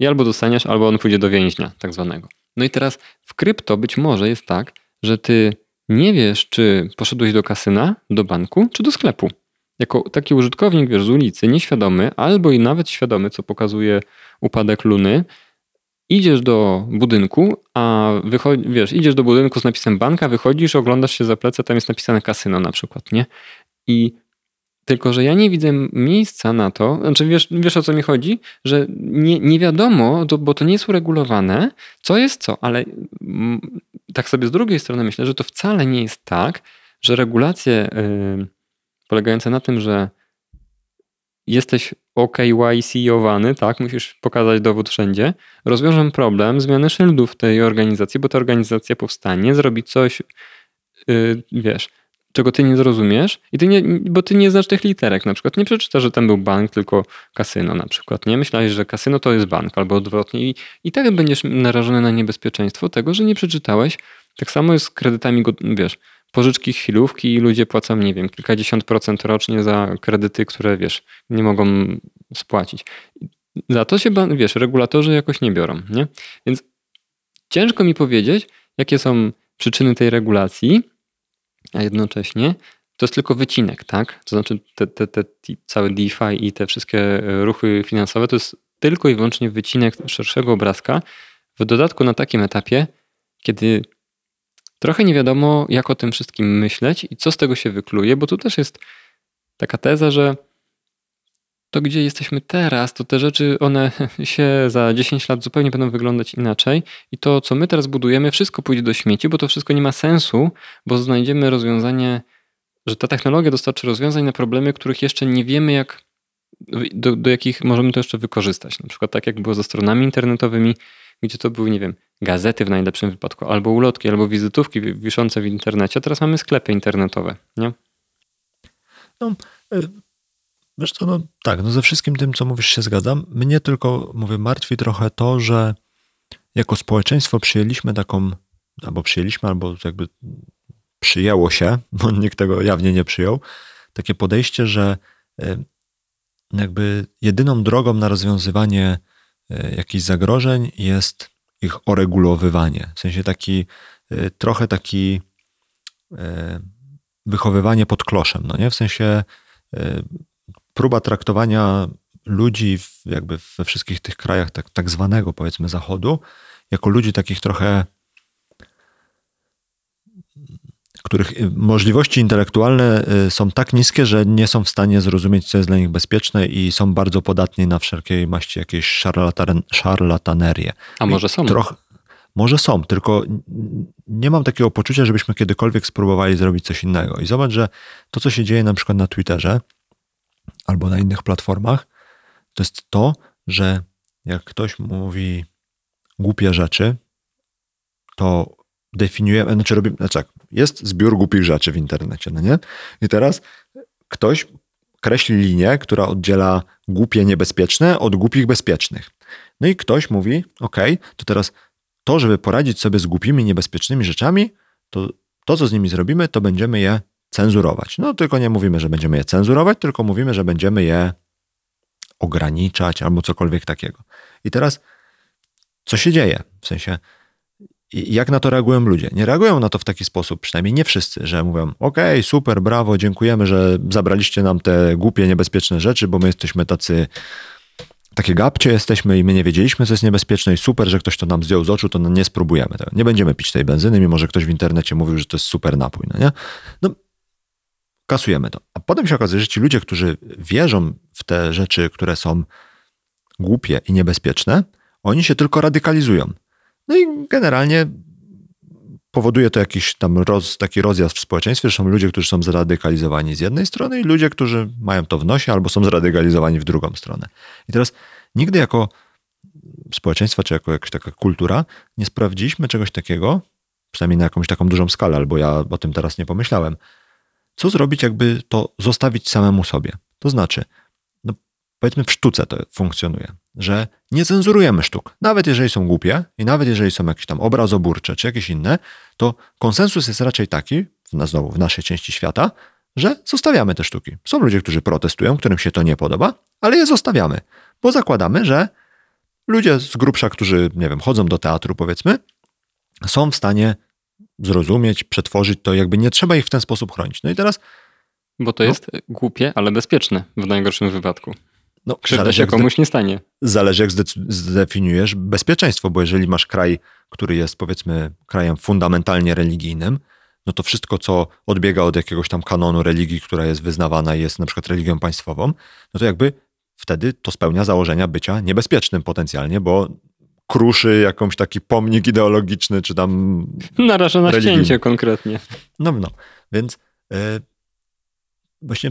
i albo dostaniesz, albo on pójdzie do więźnia tak zwanego. No i teraz w krypto być może jest tak, że ty nie wiesz, czy poszedłeś do kasyna, do banku, czy do sklepu. Jako taki użytkownik, wiesz, z ulicy, nieświadomy, albo i nawet świadomy, co pokazuje upadek luny, idziesz do budynku, a wychodzi, wiesz, idziesz do budynku z napisem banka, wychodzisz, oglądasz się za plecy, tam jest napisane kasyno na przykład, nie? I tylko, że ja nie widzę miejsca na to, znaczy wiesz, wiesz o co mi chodzi, że nie, nie wiadomo, bo to nie jest uregulowane, co jest co, ale tak sobie z drugiej strony myślę, że to wcale nie jest tak, że regulacje yy, polegające na tym, że jesteś OKYC-owany, tak, musisz pokazać dowód wszędzie, rozwiążę problem zmiany szyldów tej organizacji, bo ta organizacja powstanie, zrobi coś, yy, wiesz, czego ty nie zrozumiesz, i ty nie, bo ty nie znasz tych literek. Na przykład nie przeczytasz, że tam był bank, tylko kasyno na przykład. Nie myślałeś, że kasyno to jest bank, albo odwrotnie. I, i tak będziesz narażony na niebezpieczeństwo tego, że nie przeczytałeś. Tak samo jest z kredytami, wiesz, pożyczki chwilówki i ludzie płacą, nie wiem, kilkadziesiąt procent rocznie za kredyty, które, wiesz, nie mogą spłacić. Za to się, wiesz, regulatorzy jakoś nie biorą, nie? Więc ciężko mi powiedzieć, jakie są przyczyny tej regulacji, a jednocześnie to jest tylko wycinek, tak? To znaczy te, te, te, te całe DeFi i te wszystkie ruchy finansowe to jest tylko i wyłącznie wycinek szerszego obrazka. W dodatku na takim etapie, kiedy trochę nie wiadomo, jak o tym wszystkim myśleć i co z tego się wykluje, bo tu też jest taka teza, że to gdzie jesteśmy teraz, to te rzeczy, one się za 10 lat zupełnie będą wyglądać inaczej i to, co my teraz budujemy, wszystko pójdzie do śmieci, bo to wszystko nie ma sensu, bo znajdziemy rozwiązanie, że ta technologia dostarczy rozwiązań na problemy, których jeszcze nie wiemy, jak, do, do jakich możemy to jeszcze wykorzystać. Na przykład tak, jak było ze stronami internetowymi, gdzie to były, nie wiem, gazety w najlepszym wypadku, albo ulotki, albo wizytówki wiszące w internecie. Teraz mamy sklepy internetowe, nie? No, y, wiesz co, no tak, no ze wszystkim tym, co mówisz, się zgadzam. Mnie tylko, mówię, martwi trochę to, że jako społeczeństwo przyjęliśmy taką, albo przyjęliśmy, albo jakby przyjęło się, bo nikt tego jawnie nie przyjął, takie podejście, że y, jakby jedyną drogą na rozwiązywanie jakichś zagrożeń jest ich oregulowywanie. W sensie taki, trochę taki wychowywanie pod kloszem, no nie? W sensie próba traktowania ludzi w, jakby we wszystkich tych krajach tak, tak zwanego powiedzmy zachodu jako ludzi takich trochę których y, możliwości intelektualne y, są tak niskie, że nie są w stanie zrozumieć, co jest dla nich bezpieczne i są bardzo podatni na wszelkiej maści jakieś szarlatan, szarlatanerie. A może są? Troch, może są, tylko nie mam takiego poczucia, żebyśmy kiedykolwiek spróbowali zrobić coś innego. I zobacz, że to, co się dzieje na przykład na Twitterze albo na innych platformach, to jest to, że jak ktoś mówi głupie rzeczy, to definiujemy, znaczy robimy, znaczy tak, jest zbiór głupich rzeczy w internecie, no nie? I teraz ktoś kreśli linię, która oddziela głupie niebezpieczne od głupich bezpiecznych. No i ktoś mówi, ok, to teraz to, żeby poradzić sobie z głupimi, niebezpiecznymi rzeczami, to to, co z nimi zrobimy, to będziemy je cenzurować. No tylko nie mówimy, że będziemy je cenzurować, tylko mówimy, że będziemy je ograniczać albo cokolwiek takiego. I teraz, co się dzieje? W sensie, jak na to reagują ludzie? Nie reagują na to w taki sposób, przynajmniej nie wszyscy, że mówią: OK, super, brawo, dziękujemy, że zabraliście nam te głupie, niebezpieczne rzeczy, bo my jesteśmy tacy takie gapcie jesteśmy i my nie wiedzieliśmy, co jest niebezpieczne i super, że ktoś to nam zdjął z oczu, to nie spróbujemy tego. Nie będziemy pić tej benzyny, mimo że ktoś w internecie mówił, że to jest super napój, no nie? No, kasujemy to. A potem się okazuje, że ci ludzie, którzy wierzą w te rzeczy, które są głupie i niebezpieczne, oni się tylko radykalizują. No i generalnie powoduje to jakiś tam roz, taki rozjazd w społeczeństwie, że są ludzie, którzy są zradykalizowani z jednej strony i ludzie, którzy mają to w nosie albo są zradykalizowani w drugą stronę. I teraz nigdy jako społeczeństwo, czy jako jakaś taka kultura nie sprawdziliśmy czegoś takiego, przynajmniej na jakąś taką dużą skalę, albo ja o tym teraz nie pomyślałem. Co zrobić, jakby to zostawić samemu sobie? To znaczy, powiedzmy w sztuce to funkcjonuje że nie cenzurujemy sztuk. Nawet jeżeli są głupie i nawet jeżeli są jakieś tam obrazoburcze czy jakieś inne, to konsensus jest raczej taki, na znowu w naszej części świata, że zostawiamy te sztuki. Są ludzie, którzy protestują, którym się to nie podoba, ale je zostawiamy, bo zakładamy, że ludzie z grubsza, którzy, nie wiem, chodzą do teatru, powiedzmy, są w stanie zrozumieć, przetworzyć to, jakby nie trzeba ich w ten sposób chronić. No i teraz. Bo to no. jest głupie, ale bezpieczne w najgorszym wypadku. No, Krzywda się komuś nie stanie. Zależy, jak zdefiniujesz bezpieczeństwo, bo jeżeli masz kraj, który jest powiedzmy krajem fundamentalnie religijnym, no to wszystko, co odbiega od jakiegoś tam kanonu religii, która jest wyznawana i jest na przykład religią państwową, no to jakby wtedy to spełnia założenia bycia niebezpiecznym potencjalnie, bo kruszy jakąś taki pomnik ideologiczny, czy tam. Naraża na ścięcie konkretnie. No, no. Więc yy, właśnie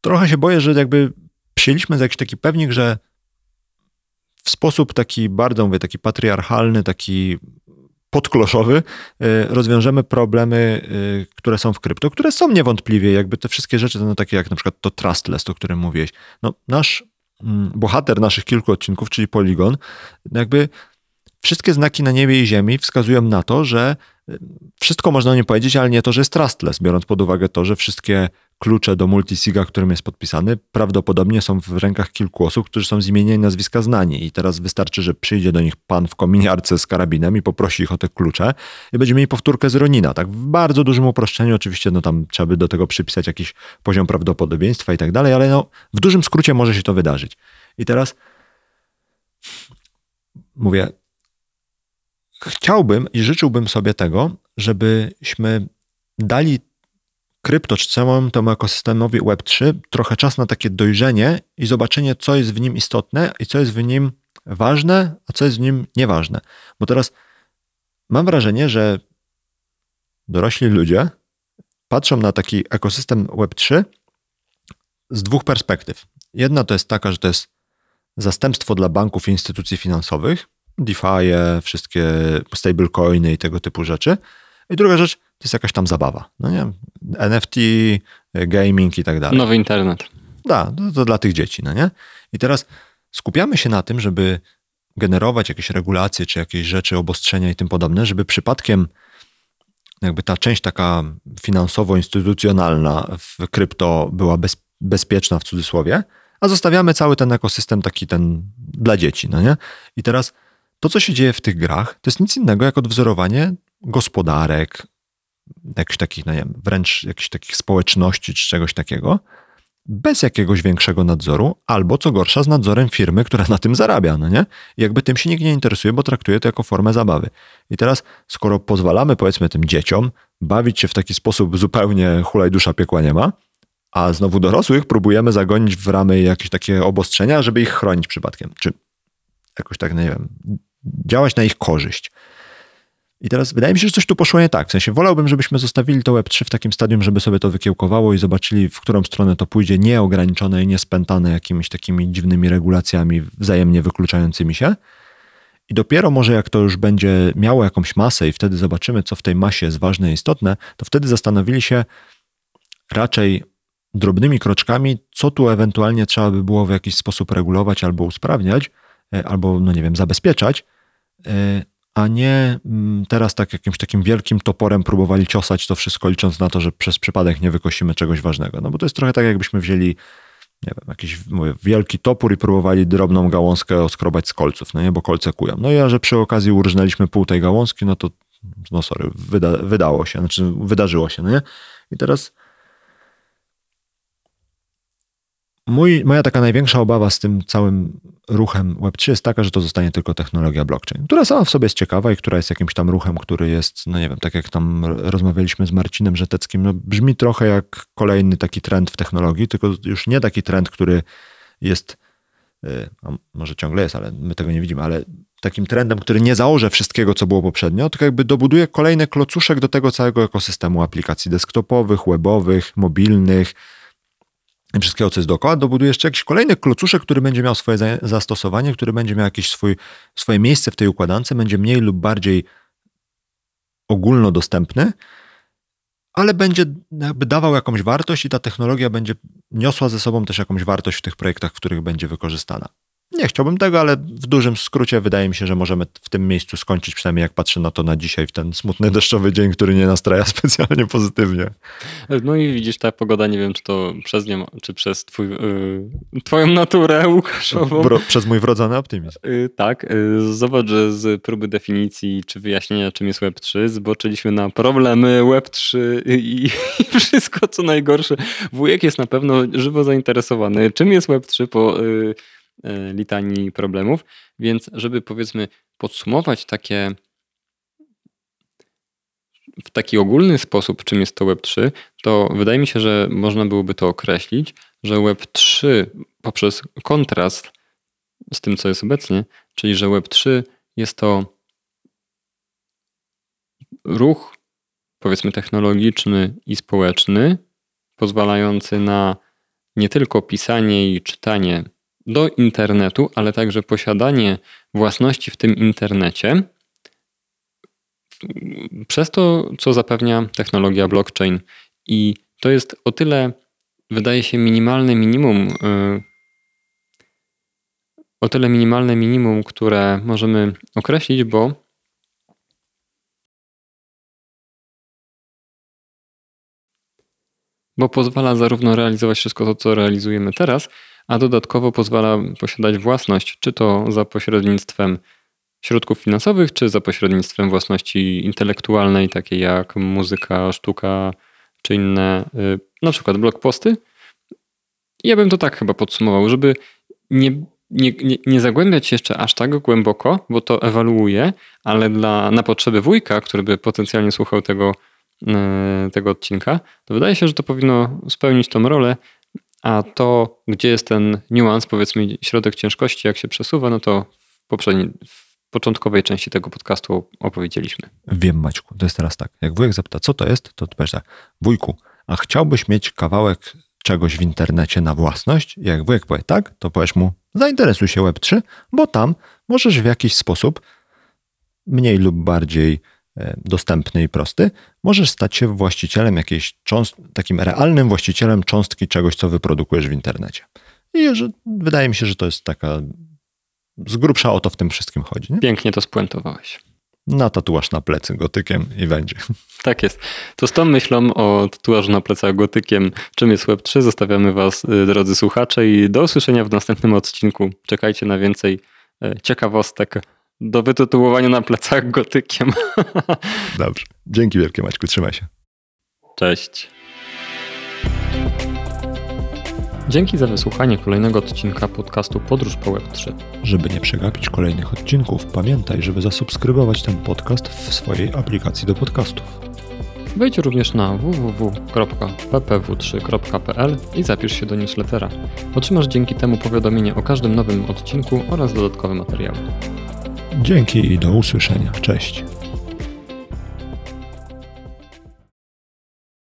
trochę się boję, że jakby przyjęliśmy za jakiś taki pewnik, że w sposób taki bardzo, mówię, taki patriarchalny, taki podkloszowy y, rozwiążemy problemy, y, które są w krypto, które są niewątpliwie, jakby te wszystkie rzeczy, no takie jak na przykład to trustless, o którym mówiłeś. No, nasz mm, bohater naszych kilku odcinków, czyli Polygon, jakby wszystkie znaki na niebie i ziemi wskazują na to, że wszystko można o nim powiedzieć, ale nie to, że jest trustless, biorąc pod uwagę to, że wszystkie klucze do multisiga, którym jest podpisany, prawdopodobnie są w rękach kilku osób, którzy są z imienia i nazwiska znani. I teraz wystarczy, że przyjdzie do nich pan w kominiarce z karabinem i poprosi ich o te klucze i będziemy mieli powtórkę z Ronina. Tak, w bardzo dużym uproszczeniu, oczywiście, no tam trzeba by do tego przypisać jakiś poziom prawdopodobieństwa i tak dalej, ale no, w dużym skrócie może się to wydarzyć. I teraz mówię, chciałbym i życzyłbym sobie tego, żebyśmy dali krypto czy całemu temu ekosystemowi Web3 trochę czas na takie dojrzenie i zobaczenie, co jest w nim istotne i co jest w nim ważne, a co jest w nim nieważne. Bo teraz mam wrażenie, że dorośli ludzie patrzą na taki ekosystem Web3 z dwóch perspektyw. Jedna to jest taka, że to jest zastępstwo dla banków i instytucji finansowych, DeFi, wszystkie stablecoiny i tego typu rzeczy. I druga rzecz to jest jakaś tam zabawa. No nie? NFT, gaming i tak dalej. Nowy internet. Da, to, to dla tych dzieci, no nie? I teraz skupiamy się na tym, żeby generować jakieś regulacje, czy jakieś rzeczy, obostrzenia i tym podobne, żeby przypadkiem jakby ta część taka finansowo-instytucjonalna w krypto była bez, bezpieczna w cudzysłowie, a zostawiamy cały ten ekosystem taki ten dla dzieci, no nie? I teraz to, co się dzieje w tych grach, to jest nic innego jak odwzorowanie gospodarek, jakichś takich, no nie wiem, wręcz jakichś takich społeczności czy czegoś takiego, bez jakiegoś większego nadzoru, albo co gorsza, z nadzorem firmy, która na tym zarabia, no nie? I jakby tym się nikt nie interesuje, bo traktuje to jako formę zabawy. I teraz, skoro pozwalamy, powiedzmy, tym dzieciom bawić się w taki sposób zupełnie hulaj dusza piekła nie ma, a znowu dorosłych próbujemy zagonić w ramy jakieś takie obostrzenia, żeby ich chronić przypadkiem, czy jakoś tak, nie wiem, działać na ich korzyść. I teraz wydaje mi się, że coś tu poszło nie tak. W sensie wolałbym, żebyśmy zostawili to Web3 w takim stadium, żeby sobie to wykiełkowało i zobaczyli, w którą stronę to pójdzie, nieograniczone i niespętane jakimiś takimi dziwnymi regulacjami wzajemnie wykluczającymi się. I dopiero może jak to już będzie miało jakąś masę i wtedy zobaczymy, co w tej masie jest ważne i istotne, to wtedy zastanowili się raczej drobnymi kroczkami, co tu ewentualnie trzeba by było w jakiś sposób regulować albo usprawniać, albo, no nie wiem, zabezpieczać, e, a nie mm, teraz tak jakimś takim wielkim toporem próbowali ciosać to wszystko, licząc na to, że przez przypadek nie wykosimy czegoś ważnego. No bo to jest trochę tak, jakbyśmy wzięli nie wiem, jakiś mówię, wielki topór i próbowali drobną gałązkę oskrobać z kolców, no nie, bo kolce kują. No i a że przy okazji urżnęliśmy pół tej gałązki, no to no sorry, wyda, wydało się, znaczy wydarzyło się, no nie? I teraz Mój, moja taka największa obawa z tym całym ruchem Web3 jest taka, że to zostanie tylko technologia blockchain, która sama w sobie jest ciekawa i która jest jakimś tam ruchem, który jest, no nie wiem, tak jak tam rozmawialiśmy z Marcinem Żeteckim, no brzmi trochę jak kolejny taki trend w technologii, tylko już nie taki trend, który jest, y, a może ciągle jest, ale my tego nie widzimy, ale takim trendem, który nie zaorze wszystkiego, co było poprzednio, tylko jakby dobuduje kolejny klocuszek do tego całego ekosystemu aplikacji desktopowych, webowych, mobilnych, wszystkiego, co jest dookoła, dobuduje jeszcze jakiś kolejny klocuszek, który będzie miał swoje zastosowanie, który będzie miał jakieś swój, swoje miejsce w tej układance, będzie mniej lub bardziej ogólnodostępny, ale będzie jakby dawał jakąś wartość i ta technologia będzie niosła ze sobą też jakąś wartość w tych projektach, w których będzie wykorzystana. Nie chciałbym tego, ale w dużym skrócie wydaje mi się, że możemy w tym miejscu skończyć, przynajmniej jak patrzę na to na dzisiaj, w ten smutny deszczowy dzień, który nie nastraja specjalnie pozytywnie. No i widzisz, ta pogoda, nie wiem, czy to przez nią, czy przez twój, yy, twoją naturę Łukaszową. Bro, przez mój wrodzony optymizm. Yy, tak, yy, zobacz, że z próby definicji, czy wyjaśnienia, czym jest Web3, zboczyliśmy na problemy Web3 i, i wszystko, co najgorsze. Wujek jest na pewno żywo zainteresowany, czym jest Web3 po y, litanii problemów. Więc, żeby powiedzmy podsumować takie w taki ogólny sposób, czym jest to Web3, to wydaje mi się, że można byłoby to określić, że Web3 poprzez kontrast z tym, co jest obecnie, czyli że Web3 jest to ruch, powiedzmy, technologiczny i społeczny, pozwalający na nie tylko pisanie i czytanie do internetu, ale także posiadanie własności w tym internecie przez to, co zapewnia technologia blockchain. I to jest o tyle, wydaje się, minimalne minimum, y, o tyle minimalne minimum, które możemy określić, bo bo pozwala zarówno realizować wszystko to, co realizujemy teraz, a dodatkowo pozwala posiadać własność, czy to za pośrednictwem środków finansowych, czy za pośrednictwem własności intelektualnej, takiej jak muzyka, sztuka, czy inne, y, na przykład blogposty. Ja bym to tak chyba podsumował, żeby nie, nie, nie, nie zagłębiać się jeszcze aż tak głęboko, bo to ewaluuje, ale dla, na potrzeby wujka, który by potencjalnie słuchał tego e, tego odcinka, to wydaje się, że to powinno spełnić tą rolę, a to, gdzie jest ten niuans, powiedzmy środek ciężkości, jak się przesuwa, no to w poprzedniej, w początkowej części tego podcastu opowiedzieliśmy. Wiem, Maćku, to jest teraz tak. Jak wujek zapyta, co to jest, to ty powiesz tak, wujku, a chciałbyś mieć kawałek czegoś w internecie na własność? I jak wujek powie tak, to powiesz mu, zainteresuj się Web3, bo tam możesz w jakiś sposób, mniej lub bardziej dostępny i prosty, możesz stać się właścicielem jakiejś cząst- takim realnym właścicielem cząstki czegoś, co wyprodukujesz w internecie. I że, wydaje mi się, że to jest taka z grubsza o to w tym wszystkim chodzi. Nie? Pięknie to spuentowałeś. Na tatuaż na plecy gotykiem i będzie. Tak jest. To z tą myślą o tatuażu na plecach gotykiem, czym jest Web3, zostawiamy Was, y, drodzy słuchacze, i do usłyszenia w następnym odcinku. Czekajcie na więcej e, ciekawostek do wytytułowania na plecach gotykiem. Dobrze. Dzięki wielkie Maćku, trzymaj się. Cześć. Dzięki za wysłuchanie kolejnego odcinka podcastu Podróż po Web3. Żeby nie przegapić kolejnych odcinków, pamiętaj, żeby zasubskrybować ten podcast w swojej aplikacji do podcastów. Wejdź również na www.ppw3.pl i zapisz się do newslettera. Otrzymasz dzięki temu powiadomienie o każdym nowym odcinku oraz dodatkowe materiały. Dzięki i do usłyszenia. Cześć.